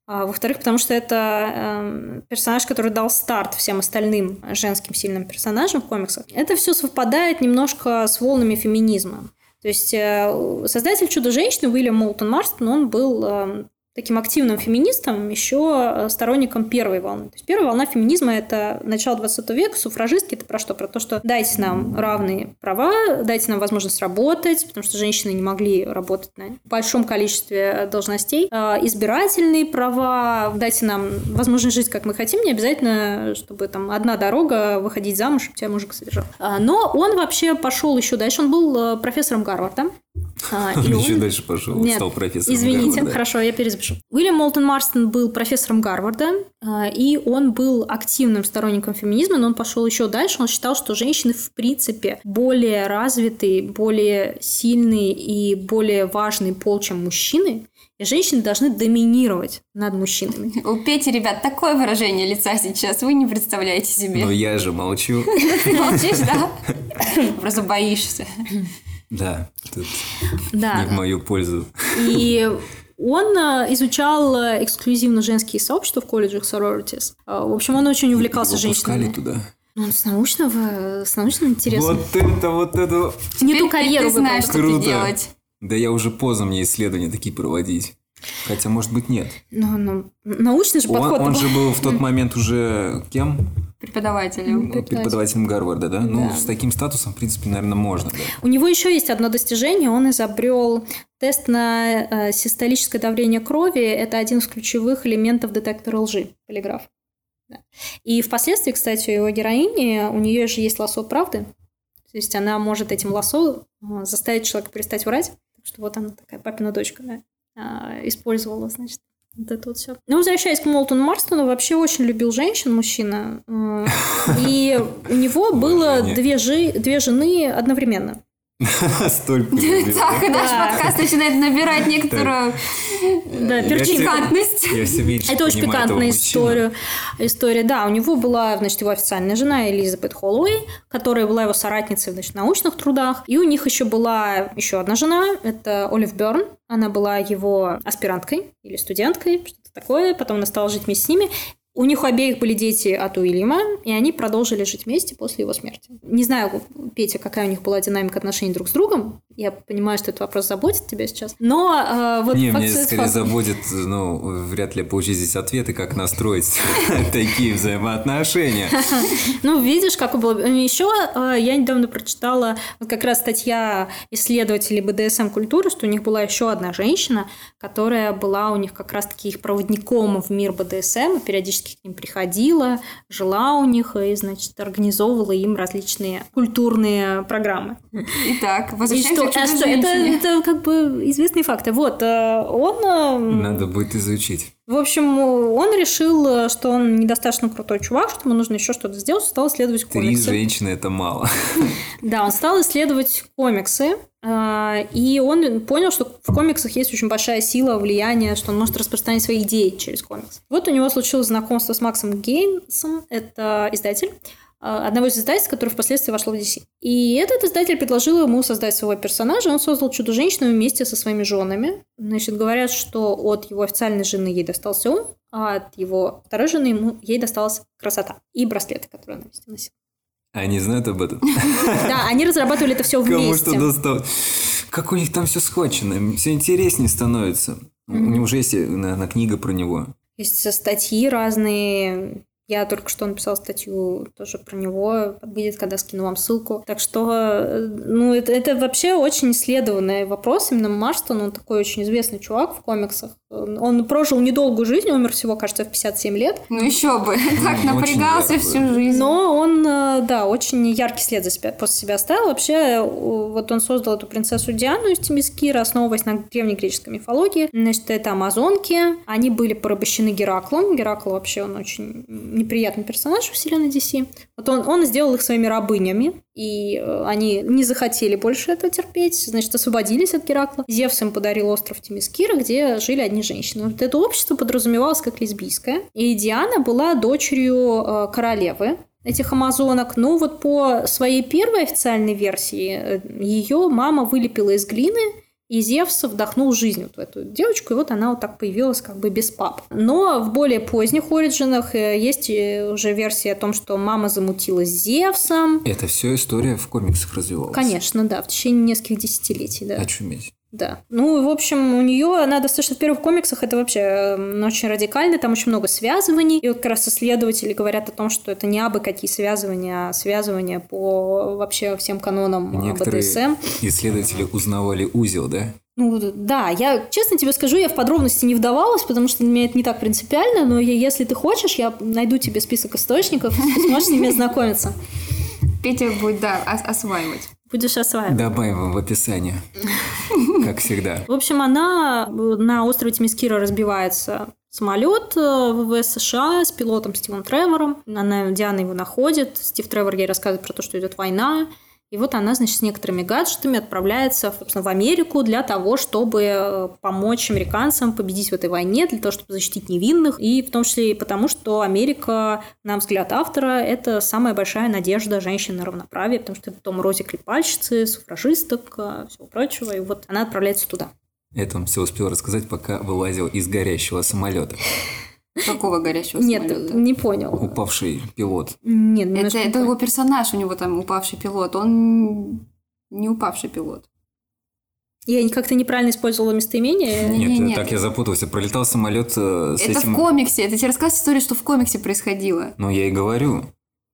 А, во-вторых, потому что это э, персонаж, который дал старт всем остальным женским сильным персонажам в комиксах. Это все совпадает немножко с волнами феминизма. То есть э, создатель «Чудо-женщины» Уильям Молтон Марстон, он был э, таким активным феминистом, еще э, сторонником первой волны. То есть первая волна феминизма – это начало 20 века, суфражистки – это про что? Про то, что дайте нам равные права, дайте нам возможность работать, потому что женщины не могли работать на большом количестве должностей, э, избирательные права, дайте нам возможность жить, как мы хотим, не обязательно, чтобы там одна дорога, выходить замуж, чтобы тебя мужик содержал. А, но он вообще пошел еще дальше, он был э, профессором Гарварда, а, он еще дальше пошел, Нет, стал профессором Извините, Гарварда. хорошо, я перезапишу. Уильям Молтон Марстон был профессором Гарварда, а, и он был активным сторонником феминизма, но он пошел еще дальше. Он считал, что женщины в принципе более развитые, более сильные и более важный пол, чем мужчины. И женщины должны доминировать над мужчинами. У Пети, ребят, такое выражение лица сейчас, вы не представляете себе. Но я же молчу. Молчишь, да? Просто боишься. Да, тут да. не в мою пользу. И он э, изучал э, эксклюзивно женские сообщества в колледжах sororities. Э, в общем, он очень увлекался Его женщинами. туда. Ну, с научного, с научным интересом. Вот это, вот это. Не ту карьеру ты знаешь, что Круто. делать. Да я уже поздно мне исследования такие проводить. Хотя, может быть, нет. Ну, ну научный же подход. Он, он же был в тот момент уже кем? Преподавателем. Преподавателем Гарварда, да? Ну, да? Ну, с таким статусом, в принципе, наверное, можно. Да. У него еще есть одно достижение. Он изобрел тест на э, систолическое давление крови. Это один из ключевых элементов детектора лжи, полиграф. Да. И впоследствии, кстати, у его героини, у нее же есть лосо правды. То есть она может этим лосо э, заставить человека перестать врать. Так что вот она такая папина дочка, да, использовала, значит, вот это вот все. Ну, возвращаясь к Молтону Марстону, вообще очень любил женщин мужчина. Э, и у него было две, жи, две жены одновременно. Столько Так, и наш подкаст начинает набирать некоторую пикантность. Это очень пикантная история. История, да, у него была, значит, его официальная жена Элизабет Холлоуэй, которая была его соратницей в научных трудах. И у них еще была еще одна жена, это Олив Берн. Она была его аспиранткой или студенткой, что-то такое. Потом она стала жить вместе с ними. У них у обеих были дети от Уильяма, и они продолжили жить вместе после его смерти. Не знаю, Петя, какая у них была динамика отношений друг с другом. Я понимаю, что этот вопрос заботит тебя сейчас. Но э, вот Не, меня скорее факт... заботит, ну, вряд ли получить здесь ответы, как настроить такие взаимоотношения. Ну, видишь, как было. Еще э, я недавно прочитала как раз статья исследователей БДСМ-культуры, что у них была еще одна женщина, которая была у них как раз-таки их проводником в мир БДСМ, и периодически к ним приходила, жила у них и, значит, организовывала им различные культурные программы. Итак, возвращаемся и что, к что, это, это как бы известные факты. Вот, э, он... Э, Надо будет изучить. В общем, он решил, что он недостаточно крутой чувак, что ему нужно еще что-то сделать, стал исследовать комиксы. Три женщины – это мало. Да, он стал исследовать комиксы, а, и он понял, что в комиксах есть очень большая сила, влияние, что он может распространять свои идеи через комикс. Вот у него случилось знакомство с Максом Гейнсом, это издатель, а, одного из издательств, который впоследствии вошло в DC. И этот издатель предложил ему создать своего персонажа. Он создал Чудо-женщину вместе со своими женами. Значит, говорят, что от его официальной жены ей достался он, а от его второй жены ему, ей досталась красота и браслеты, которые она вместе носила. Они знают об этом? Да, они разрабатывали это все вместе. Кому что достал. Как у них там все схвачено, все интереснее становится. У него уже есть, наверное, книга про него. Есть статьи разные, я только что написала статью тоже про него, будет, когда скину вам ссылку. Так что, ну, это, это вообще очень исследованный вопрос. Именно Марстон, он такой очень известный чувак в комиксах. Он прожил недолгую жизнь, умер всего, кажется, в 57 лет. Ну, еще бы, так напрягался всю жизнь. Но он, э, да, очень яркий след за себя, после себя оставил. Вообще, вот он создал эту принцессу Диану из Тимискира, основываясь на древнегреческой мифологии. Значит, это амазонки. Они были порабощены Гераклом. Геракл вообще, он очень неприятный персонаж в вселенной DC. Вот он, он сделал их своими рабынями, и э, они не захотели больше это терпеть, значит, освободились от Геракла. Зевс им подарил остров Тимискира, где жили одни женщины. Вот это общество подразумевалось как лесбийское. И Диана была дочерью э, королевы, этих амазонок. Ну вот по своей первой официальной версии э, ее мама вылепила из глины И Зевс вдохнул жизнь вот в эту девочку, и вот она вот так появилась как бы без пап. Но в более поздних оригинах э, есть э, уже версия о том, что мама замутилась с Зевсом. Это все история в комиксах развивалась. Конечно, да, в течение нескольких десятилетий, да. Очуметь. Да. Ну, в общем, у нее, она достаточно в первых комиксах, это вообще э, очень радикально, там очень много связываний. И вот как раз исследователи говорят о том, что это не абы какие связывания, а связывания по вообще всем канонам э, Некоторые БДСМ. исследователи узнавали узел, да? Ну, да, я честно тебе скажу, я в подробности не вдавалась, потому что для меня это не так принципиально, но я- если ты хочешь, я найду тебе список источников, ты сможешь с ними ознакомиться. Петя будет, да, ос- осваивать. Будешь осваивать. Добавим в описание. Как всегда. В общем, она э, на острове Тимискира разбивается самолет э, ВВС США с пилотом Стивом Тревором. Она, Диана его находит. Стив Тревор ей рассказывает про то, что идет война. И вот она, значит, с некоторыми гаджетами отправляется, собственно, в Америку для того, чтобы э, помочь американцам победить в этой войне, для того, чтобы защитить невинных, и в том числе и потому, что Америка, на взгляд автора, это самая большая надежда женщин на равноправие, потому что это дом Рози Клепальщицы, суфражисток, э, всего прочего, и вот она отправляется туда. Это он все успел рассказать, пока вылазил из горящего самолета. Какого горящего Нет, самолета? не понял. Упавший пилот. Нет, Это, немножко это не его персонаж, у него там упавший пилот. Он не упавший пилот. Я как-то неправильно использовала местоимение. Не, Нет, не, так нет. я запутался. Пролетал самолет э, с это этим... в комиксе. Это тебе рассказывает историю, что в комиксе происходило. Ну, я и говорю,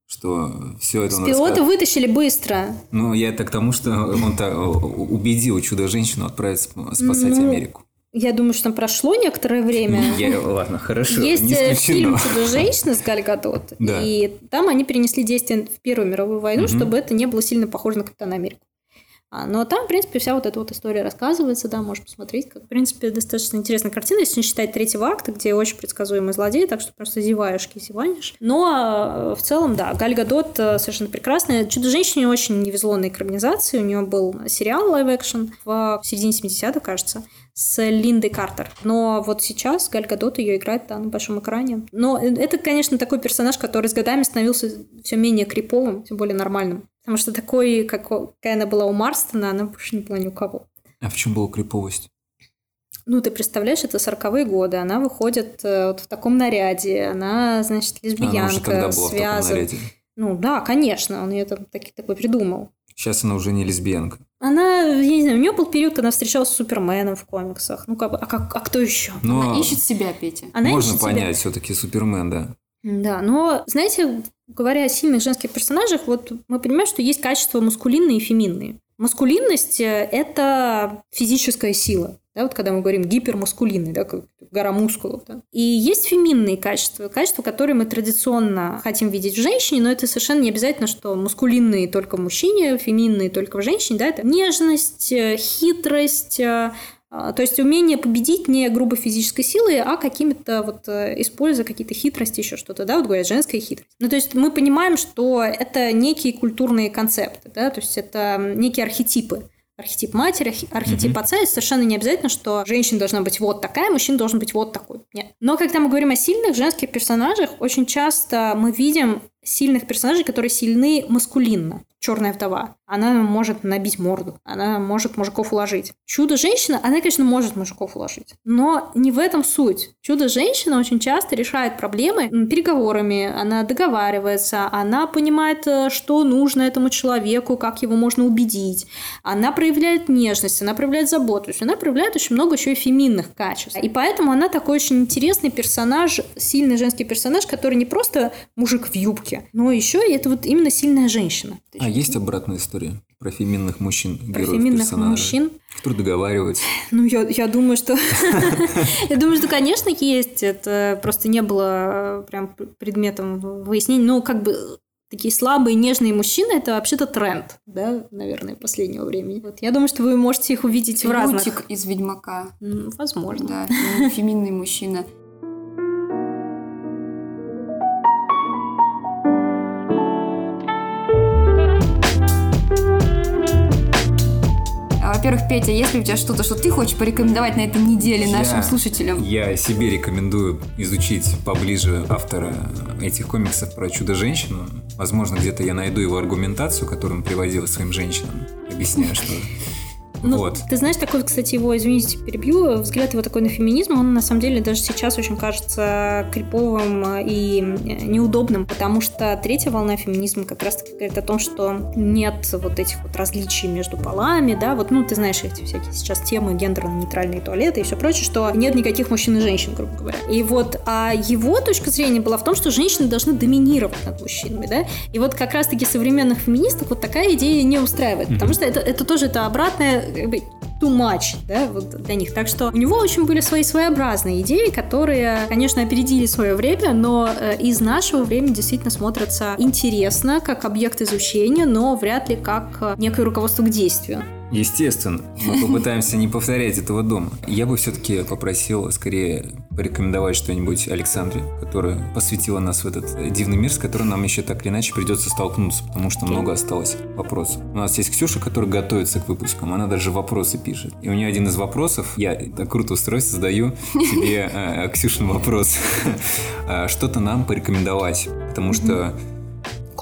что все это С пилота рассказывает. вытащили быстро. Ну, я это к тому, что он так убедил чудо-женщину отправиться спасать Ну, Америку. Я думаю, что там прошло некоторое время. Я- ладно, хорошо, Есть э, фильм «Чудо-женщина» с Галь Гадот, Да. и там они перенесли действие в Первую мировую войну, Мгм. чтобы это не было сильно похоже на Капитана Америку. А, Но там, в принципе, вся вот эта вот история рассказывается, да, можешь посмотреть. Как, в принципе, достаточно интересная картина, если не считать третьего акта, где очень предсказуемый злодей, так что просто зеваешь, зеванешь. Но э, в целом, да, Галь Гадот э, совершенно прекрасная. Чудо-женщине очень не везло на экранизации. У нее был сериал live-action в середине 70-х, кажется, с Линдой Картер. Но вот сейчас Галь Гадот ее играет да, на большом экране. Но э, это, конечно, такой персонаж, который с годами становился все менее криповым, все более нормальным. Потому что такой, как, какая она была у Марстона, она больше не была ни у кого. А в чем была криповость? Ну, ты представляешь, это 40-е годы, она выходит э, вот в таком наряде, она, значит, лесбиянка, Она уже тогда была в таком связана. наряде. Ну, да, конечно, он ее там таки- такой придумал. Сейчас она уже не лесбиянка. Она, я не знаю, у нее был период, когда она встречалась с Суперменом в комиксах. Ну, как бы, а, как, а кто еще? Но Она ищет себя, Петя. Она можно ищет себя. понять, все-таки Супермен, да. Да, но, знаете, говоря о сильных женских персонажах, вот мы понимаем, что есть качества маскулинные и феминные. Маскулинность э, – это физическая сила. Да, вот когда мы говорим гипермаскулинный, да, как гора мускулов. Да. И есть феминные качества, качества, которые мы традиционно хотим видеть в женщине, но это совершенно не обязательно, что маскулинные только в мужчине, феминные только в женщине. Да, это нежность, э, хитрость, э, то есть умение победить не грубо физической силой, а какими-то вот э, используя какие-то хитрости, еще что-то, да, вот говорят, женская хитрость. Ну, то есть мы понимаем, что это некие культурные концепты, да, то есть это некие архетипы. Архетип матери, архетип Мгм. отца, и совершенно не обязательно, что женщина должна быть вот такая, мужчина должен быть вот такой. Нет. Но когда мы говорим о сильных женских персонажах, очень часто мы видим сильных персонажей, которые сильны маскулинно. Черная вдова. Она может набить морду. Она может мужиков уложить. Чудо-женщина, она, конечно, может мужиков уложить. Но не в этом суть. Чудо-женщина очень часто решает проблемы переговорами. Она договаривается. Она понимает, э, что нужно этому человеку, как его можно убедить. Она проявляет нежность, она проявляет заботу. То есть она проявляет очень много еще и феминных качеств. И поэтому она такой очень интересный персонаж, сильный женский персонаж, который не просто мужик в юбке, но еще и это вот именно сильная женщина. А есть обратная история про феминных мужчин, Про героев феминных персонажей, мужчин. которые договариваются. Ну, я, я думаю, что... Я думаю, что, конечно, есть. Это просто не было э, прям предметом выяснений. Ну, как бы такие слабые, нежные мужчины – это вообще-то тренд, да, наверное, последнего времени. Вот. Я думаю, что вы можете их увидеть в разных... Лютик из Ведьмака. Возможно. Да, феми- феминный мужчина. Во-первых, Петя, есть ли у тебя что-то, что ты хочешь порекомендовать на этой неделе нашим Я- слушателям? Я себе рекомендую изучить поближе автора этих комиксов про Чудо-женщину. Возможно, где-то я найду его аргументацию, которую он приводил своим женщинам, объясняя, что Ну, вот. Ты знаешь, такой, кстати, его, извините, перебью, взгляд его такой на феминизм, он на самом деле даже сейчас очень кажется криповым и неудобным, потому что третья волна феминизма как раз-таки говорит о том, что нет вот этих вот различий между полами, да, вот, ну, ты знаешь эти всякие сейчас темы гендерно-нейтральные туалеты и все прочее, что нет никаких мужчин и женщин, грубо говоря. И вот, а его точка зрения была в том, что женщины должны доминировать над мужчинами, да, и вот как раз-таки современных феминисток вот такая идея не устраивает, потому что это, это тоже это обратное, как бы, too much, да, вот для них. Так что у него очень были свои своеобразные идеи, которые, конечно, опередили свое время, но э, из нашего времени действительно смотрятся интересно, как объект изучения, но вряд ли как э, некое руководство к действию. Естественно, мы попытаемся не повторять этого дома. Я бы все-таки попросил скорее порекомендовать что-нибудь Александре, которая посвятила нас в этот дивный мир, с которым нам еще так или иначе придется столкнуться, потому что много осталось вопросов. У нас есть Ксюша, которая готовится к выпускам, она даже вопросы пишет. И у нее один из вопросов, я так круто устроюсь, задаю тебе, э, Ксюшин вопрос, А что-то нам порекомендовать, потому что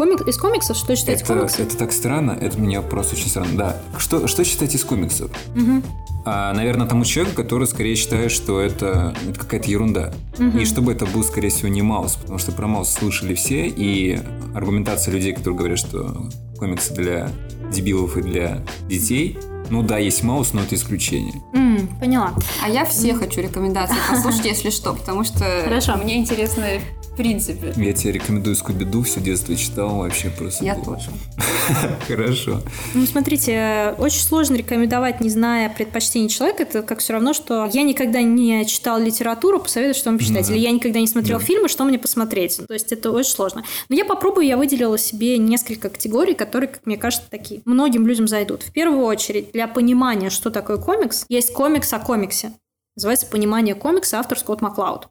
Комик, из комиксов? Что читать это, комиксы? это так странно, это меня просто очень странно. Да. Что, что читать из комиксов? Мгм. А, наверное, тому человеку, который скорее считает, что это, это какая-то ерунда. И чтобы это был, скорее всего, не Маус, потому что про Маус слышали все, и аргументация людей, которые говорят, что комиксы для дебилов и для детей, ну да, есть Маус, но это исключение. М, поняла. А я все хочу рекомендации послушать, если что, потому что Хорошо. мне интересно принципе. Я тебе рекомендую Скуби-Ду, все детство читал, вообще просто Я было. тоже. Хорошо. Ну, смотрите, очень сложно рекомендовать, не зная предпочтений человека. Это как все равно, что я никогда не читал литературу, посоветую, что вам почитать. да. Или я никогда не смотрел Да. фильмы, что мне посмотреть. То есть это очень сложно. Но я попробую, я выделила себе несколько категорий, которые, как мне кажется, такие многим людям зайдут. В первую очередь, для понимания, что такое комикс, есть комикс о комиксе. Называется «Понимание комикса», автор Скотт Маклауд.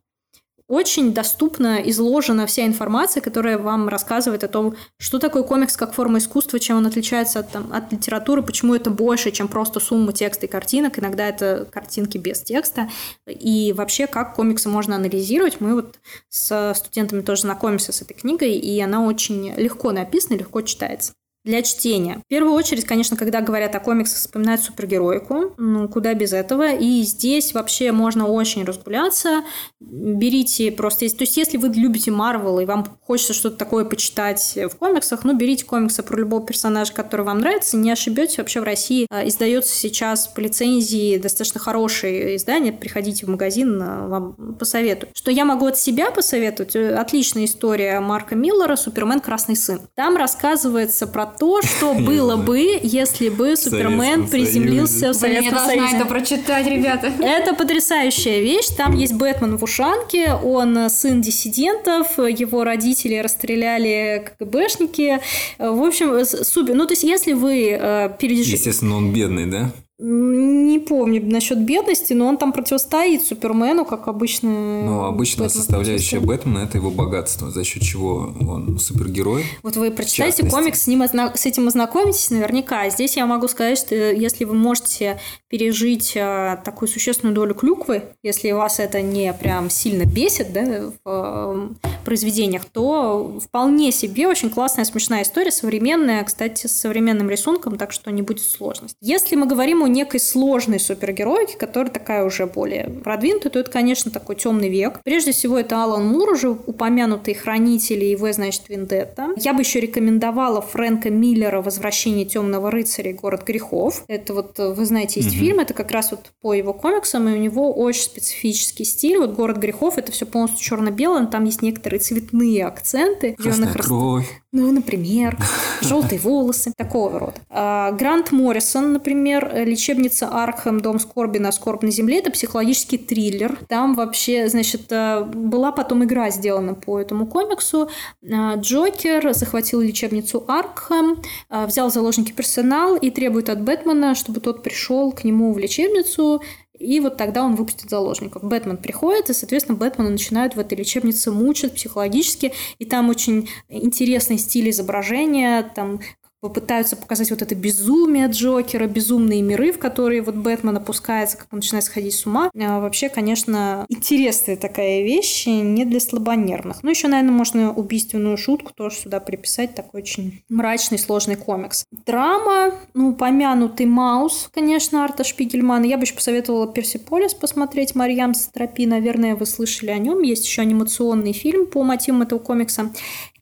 Очень доступно изложена вся информация, которая вам рассказывает о том, что такое комикс как форма искусства, чем он отличается от, там, от литературы, почему это больше, чем просто сумма текста и картинок. Иногда это картинки без текста. И вообще, как комиксы можно анализировать. Мы вот с студентами тоже знакомимся с этой книгой, и она очень легко написана, легко читается. Для чтения. В первую очередь, конечно, когда говорят о комиксах, вспоминают супергеройку. Ну, куда без этого. И здесь вообще можно очень разгуляться. Берите просто... То есть, если вы любите Марвел и вам хочется что-то такое почитать в комиксах, ну, берите комиксы про любого персонажа, который вам нравится. Не ошибетесь. Вообще в России а, издается сейчас по лицензии достаточно хорошее издание. Приходите в магазин, а, вам посоветую. Что я могу от себя посоветовать? Э, Отличная история Марка Миллера «Супермен. Красный сын». Там рассказывается про то, что Я было бы, если бы Супермен Советском приземлился в Блин, я Советском должна Союзе. это прочитать, ребята. Это потрясающая вещь. Там есть Бэтмен в ушанке, он сын диссидентов, его родители расстреляли КГБшники. В общем, супер. Ну, то есть, если вы э, пережили... Естественно, он бедный, да? Не помню насчет бедности, но он там противостоит Супермену, как обычно. Ну, обычно Бэтмен составляющая. Бэтмена – это его богатство, за счет чего он супергерой. Вот вы частности. комикс, с, ним озна- с этим ознакомитесь наверняка. Здесь я могу сказать, что если вы можете пережить э, такую существенную долю клюквы, если вас это не прям сильно бесит да, в э, произведениях, то вполне себе очень классная, смешная история, современная, кстати, с современным рисунком, так что не будет сложности. Если мы говорим о некой сложной супергероике, которая такая уже более продвинутая, то это, конечно, такой темный век. Прежде всего, это Алан Мур, уже упомянутый хранители и В, значит, Вендетта. Я бы еще рекомендовала Фрэнка Миллера «Возвращение темного рыцаря и город грехов». Это вот, вы знаете, есть фильм, это как раз вот по его комиксам, и у него очень специфический стиль. Вот «Город грехов» — это все полностью черно-белое, но там есть некоторые цветные акценты. Красная кровь. ну, например, желтые волосы, такого рода. А, Грант Моррисон, например, э, лечебница Аркхэм, дом скорби на скорбной земле, это психологический триллер. Там вообще, значит, э, была потом игра сделана по этому комиксу. А, Джокер захватил лечебницу Аркхэм, а, взял в заложники персонал и требует от Бэтмена, чтобы тот пришел к нему в лечебницу и вот тогда он выпустит заложников. Бэтмен приходит, и, соответственно, Бэтмена начинают в этой лечебнице мучить психологически. И там очень интересный стиль изображения, там попытаются показать вот это безумие Джокера, безумные миры, в которые вот Бэтмен опускается, как он начинает сходить с ума. А вообще, конечно, интересная такая вещь, не для слабонервных. Ну, еще, наверное, можно убийственную шутку тоже сюда приписать, такой очень мрачный, сложный комикс. Драма, ну, упомянутый Маус, конечно, Арта Шпигельмана. Я бы еще посоветовала Персиполис посмотреть, Марьям Стропи, наверное, вы слышали о нем. Есть еще анимационный фильм по мотивам этого комикса.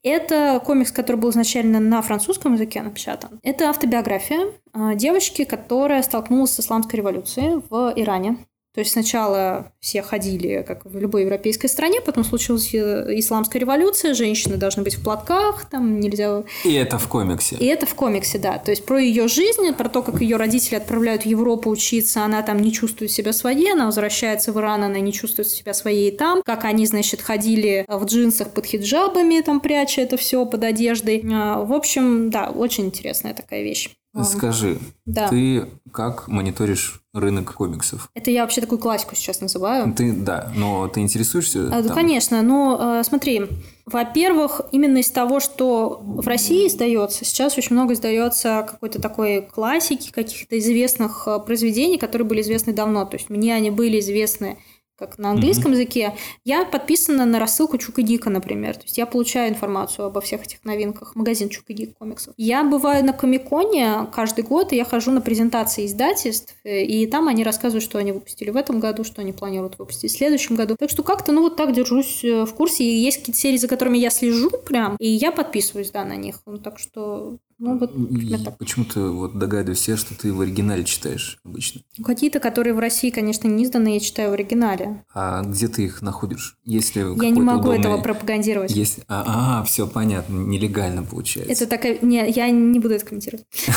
Это комикс, который был изначально на французском языке напечатан. Это автобиография а, девочки, которая столкнулась с исламской революцией в Иране то есть сначала все ходили, как в любой европейской стране, потом случилась э, исламская революция, женщины должны быть в платках, там нельзя... И это в комиксе. И это в комиксе, да. То есть про ее жизнь, про то, как ее родители отправляют в Европу учиться, она там не чувствует себя своей, она возвращается в Иран, она не чувствует себя своей там, как они, значит, ходили в джинсах под хиджабами, там пряча это все под одеждой. А, в общем, да, очень интересная такая вещь. Скажи, да. ты как мониторишь рынок комиксов? Это я вообще такую классику сейчас называю. Ты, да, но ты интересуешься? А, там? конечно, но э, смотри, во-первых, именно из того, что в России издается, сейчас очень много издается какой-то такой классики, каких-то известных э, произведений, которые были известны давно. То есть мне они были известны как на английском mm-hmm. языке, я подписана на рассылку Чука Дика, например. То есть я получаю информацию обо всех этих новинках. Магазин Чука Дик комиксов. Я бываю на Комиконе каждый год, и я хожу на презентации издательств, и там они рассказывают, что они выпустили в этом году, что они планируют выпустить в следующем году. Так что как-то, ну, вот так держусь э, в курсе. И есть какие-то серии, за которыми я слежу прям, и я подписываюсь, да, на них. Ну, так что ну, вот Почему-то вот догадываюсь я, что ты в оригинале читаешь обычно. Какие-то, которые в России, конечно, не изданы, я читаю в оригинале. А где ты их находишь? Если я не могу удобный... этого пропагандировать. Есть... А, а, все понятно, нелегально получается. Это такая... Не, я не буду это комментировать.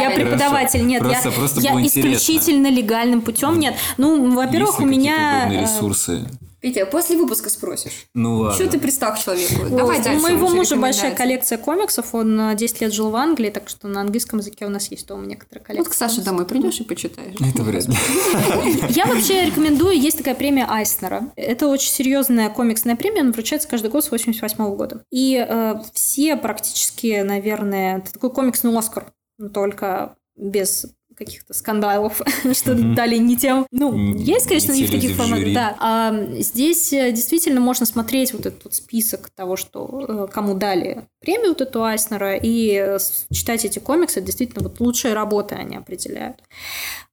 Я преподаватель, нет, я исключительно легальным путем, нет. Ну, во-первых, у меня... Э, ресурсы Петя, после выпуска спросишь. Ну ладно. Что ты пристал к человеку? Давай дальше. У моего мужа большая коллекция комиксов, он 10 лет жил в Англии, так что на английском языке у нас есть дома некоторые коллекции. Вот к Саше домой придешь и почитаешь. Это вряд ли. Я вообще рекомендую, есть такая премия Айснера. Это очень серьезная комиксная премия, она вручается каждый год с 88 года. И э, все практически, наверное, это такой комиксный Оскар, только без каких-то скандалов, что дали не тем. Ну, есть, конечно, не в таких форматах. Да. А здесь э, действительно можно смотреть вот этот список того, что э, кому дали премию вот эту Айснера, и э, читать эти комиксы, действительно, вот лучшие работы они определяют.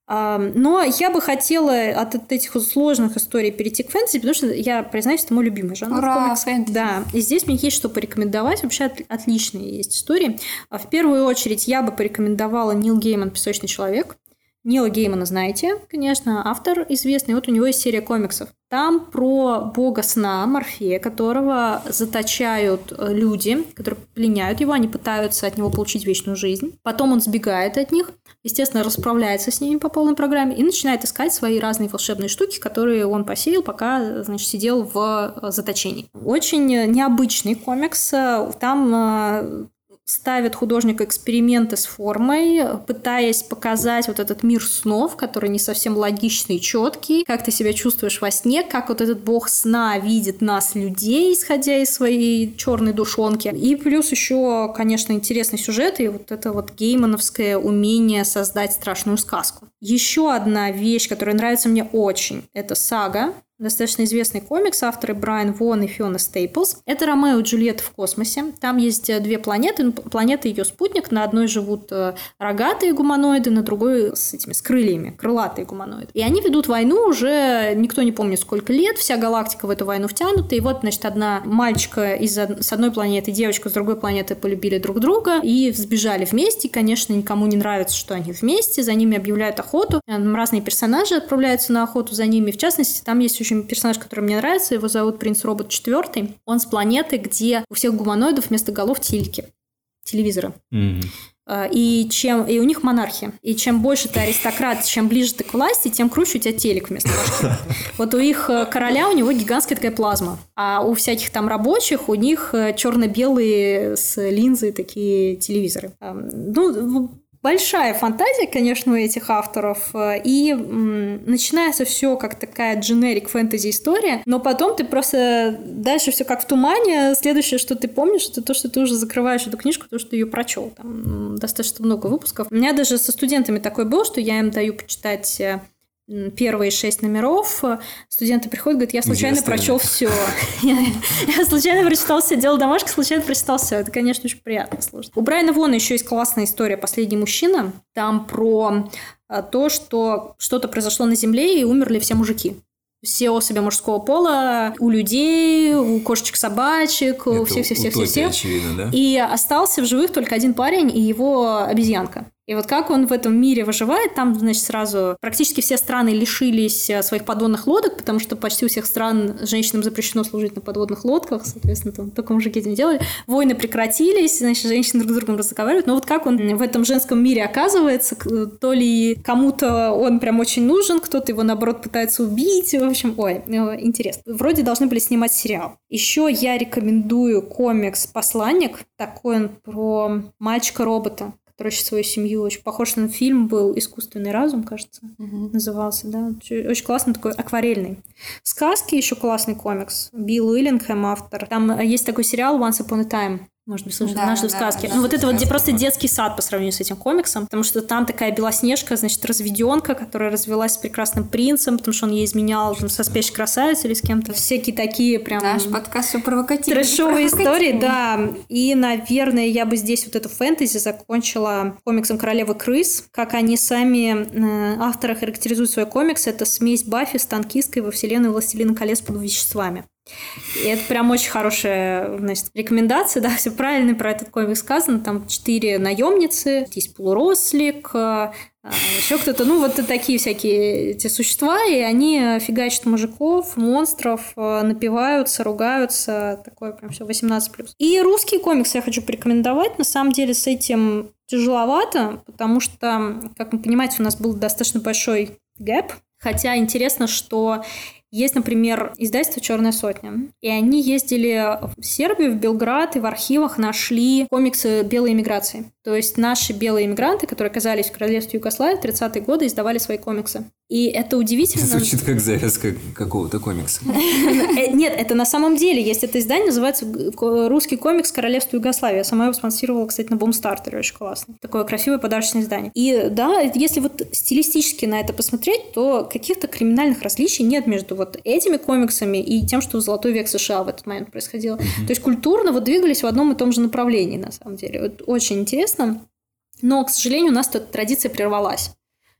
Но я бы хотела от этих сложных историй перейти к фэнтези, потому что я признаюсь, это мой любимый жанр. Ура, фэнтези. Да, и здесь мне есть что порекомендовать. Вообще отличные есть истории. А в первую очередь я бы порекомендовала Нил Гейман «Песочный человек». Нила Геймана знаете, конечно, автор известный. Вот у него есть серия комиксов. Там про бога сна Морфея, которого заточают э, люди, которые пленяют его, они пытаются от него получить вечную жизнь. Потом он сбегает от них, естественно, расправляется с ними по полной программе и начинает искать свои разные волшебные штуки, которые он посеял, пока, значит, сидел в э, заточении. Очень необычный комикс. Там э, ставит художник эксперименты с формой, пытаясь показать вот этот мир снов, который не совсем логичный и четкий, как ты себя чувствуешь во сне, как вот этот бог сна видит нас, людей, исходя из своей черной душонки. И плюс еще, конечно, интересный сюжет и вот это вот геймановское умение создать страшную сказку. Еще одна вещь, которая нравится мне очень, это сага достаточно известный комикс, авторы Брайан Вон и Фиона Стейплс. Это Ромео и Джульетта в космосе. Там есть э, две планеты. Ну, планета и ее спутник. На одной живут э, рогатые гуманоиды, на другой с этими с крыльями, крылатые гуманоиды. И они ведут войну уже, никто не помнит сколько лет, вся галактика в эту войну втянута. И вот, значит, одна мальчика из, с одной планеты, девочка с другой планеты полюбили друг друга и сбежали вместе. И, конечно, никому не нравится, что они вместе. За ними объявляют охоту. Разные персонажи отправляются на охоту за ними. В частности, там есть общем, персонаж, который мне нравится, его зовут Принц Робот 4. Он с планеты, где у всех гуманоидов вместо голов тильки, телевизоры. Mm-hmm. И, чем, и у них монархия. И чем больше ты аристократ, чем ближе ты к власти, тем круче у тебя телек вместо башки. Вот у их э, короля, у него гигантская такая плазма. А у всяких там рабочих, у них э, черно-белые с линзой такие телевизоры. Ну, большая фантазия, конечно, у этих авторов, э, и м, начинается все как такая дженерик фэнтези история, но потом ты просто дальше все как в тумане. Следующее, что ты помнишь, это то, что ты уже закрываешь эту книжку, то, что ты ее прочел. Там достаточно много выпусков. У меня даже со студентами такое было, что я им даю почитать э, первые шесть номеров, студенты приходят, говорят, я случайно прочел все. Я случайно прочитал все, делал домашку, случайно прочитал все. Это, конечно, очень приятно слушать. У Брайана Вона еще есть классная история «Последний мужчина». Там про а, то, что что-то произошло на Земле и умерли все мужики все особи мужского пола у людей, у кошечек-собачек, у всех-всех-всех-всех. да? И остался в живых только один парень и его обезьянка. И вот как он в этом мире выживает, там, значит, сразу практически все страны лишились э, своих подводных лодок, потому что почти у всех стран женщинам запрещено служить на подводных лодках, соответственно, там только мужики этим делали. Войны прекратились, значит, женщины друг с другом разговаривают. Но вот как он в этом женском мире оказывается, то ли кому-то он прям очень нужен, кто-то его, наоборот, пытается убить. В общем, ой, э, интересно. Вроде должны были снимать сериал. Еще я рекомендую комикс «Посланник». Такой он про мальчика-робота короче, свою семью. Очень похож на фильм был «Искусственный разум», кажется, угу. назывался, да. Очень классный такой, акварельный. Сказки еще классный комикс. Билл Уиллингхэм автор. Там есть такой сериал «Once Upon a Time». Может быть, слышали, да, наши да, сказки. Да, ну, вот это вот где просто детский сад по сравнению с этим комиксом, потому что там такая белоснежка, значит, разведенка, которая развелась с прекрасным принцем, потому что он ей изменял там, со спящей красавицей или с кем-то. Всякие такие прям... Наш подкаст все провокативный. Трэшовые истории, да. И, наверное, я бы здесь вот эту фэнтези закончила комиксом «Королевы крыс». Как они сами, э, авторы характеризуют свой комикс, это смесь Баффи с танкисткой во вселенной «Властелина колец» под веществами. И это прям очень хорошая значит, рекомендация, да, все правильно про этот комикс сказано. Там четыре наемницы, есть полурослик, а, еще кто-то, ну, вот такие всякие эти существа, и они фигачат мужиков, монстров, напиваются, ругаются, такое прям все 18+. И русский комикс я хочу порекомендовать. На самом деле с этим тяжеловато, потому что, как вы понимаете, у нас был достаточно большой гэп, Хотя интересно, что есть, например, издательство «Черная сотня». И они ездили в Сербию, в Белград, и в архивах нашли комиксы белой иммиграции. То есть наши белые иммигранты, которые оказались в королевстве Югославии в 30-е годы, издавали свои комиксы. И это удивительно. Звучит как завязка какого-то комикса. Э, нет, это на самом деле есть это издание, называется «Русский комикс Королевства Югославии». Я сама его спонсировала, кстати, на Бумстартере, очень классно. Такое красивое подарочное издание. И да, если вот стилистически на это посмотреть, то каких-то криминальных различий нет между вот этими комиксами и тем, что в «Золотой век США» в этот момент происходило. То есть культурно вот двигались в одном и том же направлении, на самом деле. Вот очень интересно. Но, к сожалению, у нас тут традиция прервалась.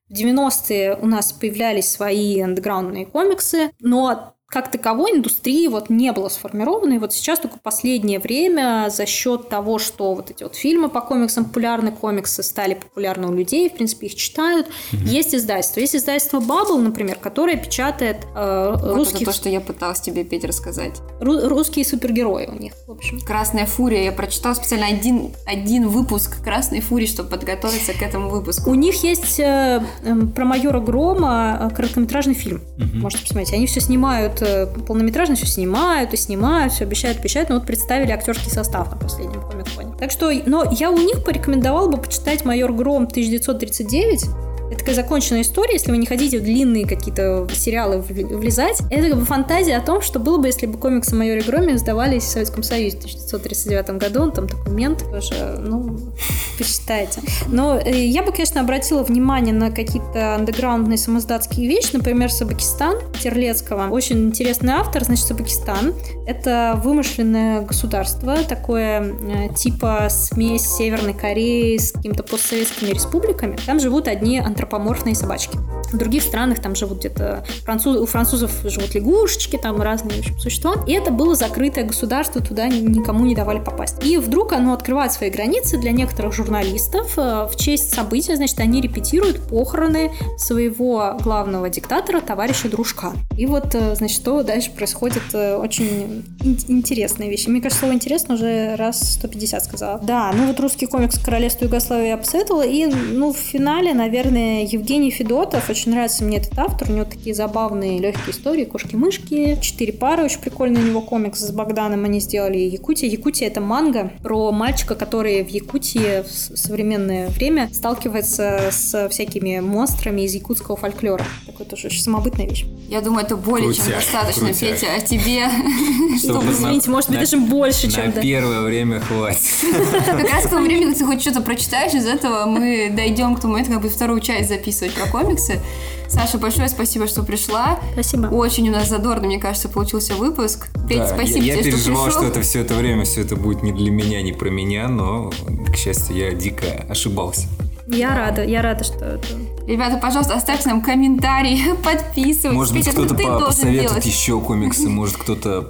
В 90-е у нас появлялись свои андеграундные комиксы, но как таковой индустрии вот не было сформировано. И вот сейчас только последнее время за счет того, что вот эти вот фильмы по комиксам популярны, комиксы стали популярны у людей, в принципе, их читают. Mm-hmm. Есть издательство. Есть издательство Bubble, например, которое печатает э, вот русских... Это то, что я пыталась тебе, Петь, рассказать. Ру- русские супергерои у них, в общем. «Красная фурия». Я прочитала специально один, один выпуск «Красной фурии», чтобы подготовиться к этому выпуску. У них есть э, э, про майора Грома э, короткометражный фильм. Mm-hmm. Можете посмотреть. Они все снимают делают э, полнометражно, все снимают и снимают, все обещают, обещают, но вот представили актерский состав на последнем комик-коне. Так что, но я у них порекомендовал бы почитать «Майор Гром» 1939, это такая законченная история, если вы не хотите в длинные какие-то сериалы влезать. Это как бы фантазия о том, что было бы, если бы комиксы о майоре Громе сдавались в Советском Союзе в 1939 году. Он там такой мент тоже, ну, посчитайте. Но э, я бы, конечно, обратила внимание на какие-то андеграундные самоздатские вещи, например, Сабакистан Терлецкого. Очень интересный автор, значит, Сабакистан. Это вымышленное государство, такое э, типа смесь Северной Кореи с какими-то постсоветскими республиками. Там живут одни антропоморфные собачки. В других странах там живут где-то француз, у французов живут лягушечки, там разные в общем, существа. И это было закрытое государство, туда никому не давали попасть. И вдруг оно открывает свои границы для некоторых журналистов. Э, в честь события, значит, они репетируют похороны своего главного диктатора, товарища Дружка. И вот, э, значит, что дальше происходит э, очень интересные вещи. Мне кажется, слово интересно уже раз 150 сказала. Да, ну вот русский комикс «Королевство Югославии» я. И, ну, в финале, наверное, Евгений Федотов. Очень нравится мне этот автор. У него такие забавные, легкие истории. Кошки-мышки. Четыре пары. Очень прикольный у него комикс с Богданом они сделали. Якутия. Якутия — это манга про мальчика, который в Якутии в современное время сталкивается с всякими монстрами из якутского фольклора. Такой тоже очень самобытная вещь. Я думаю, это более Крутяк, чем достаточно, крутяк. Петя, а тебе... Чтобы извините, может быть, на- даже больше, на чем да. первое время хватит. Как раз к тому времени, когда ты хоть что-то прочитаешь, из этого мы дойдем к тому моменту, как бы вторую часть записывать про комиксы. Саша, большое спасибо, что пришла. Спасибо. Очень у нас задорный, мне кажется, получился выпуск. Петя, Да, спасибо я, я тебе, переживал, что что, это все это время, все это будет не для меня, не про меня, но, к счастью, я дико ошибался. Я рада, я рада, что это... Ребята, пожалуйста, оставьте нам комментарий, подписывайтесь. Может быть, это кто-то по- посоветует делать. еще комиксы, может, кто-то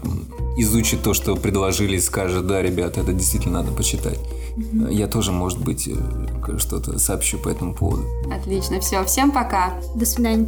изучит то, что предложили, и скажет, да, ребята, это действительно надо почитать. Я тоже, может быть, э, что-то сообщу по этому поводу. Отлично, все, всем пока. До свидания.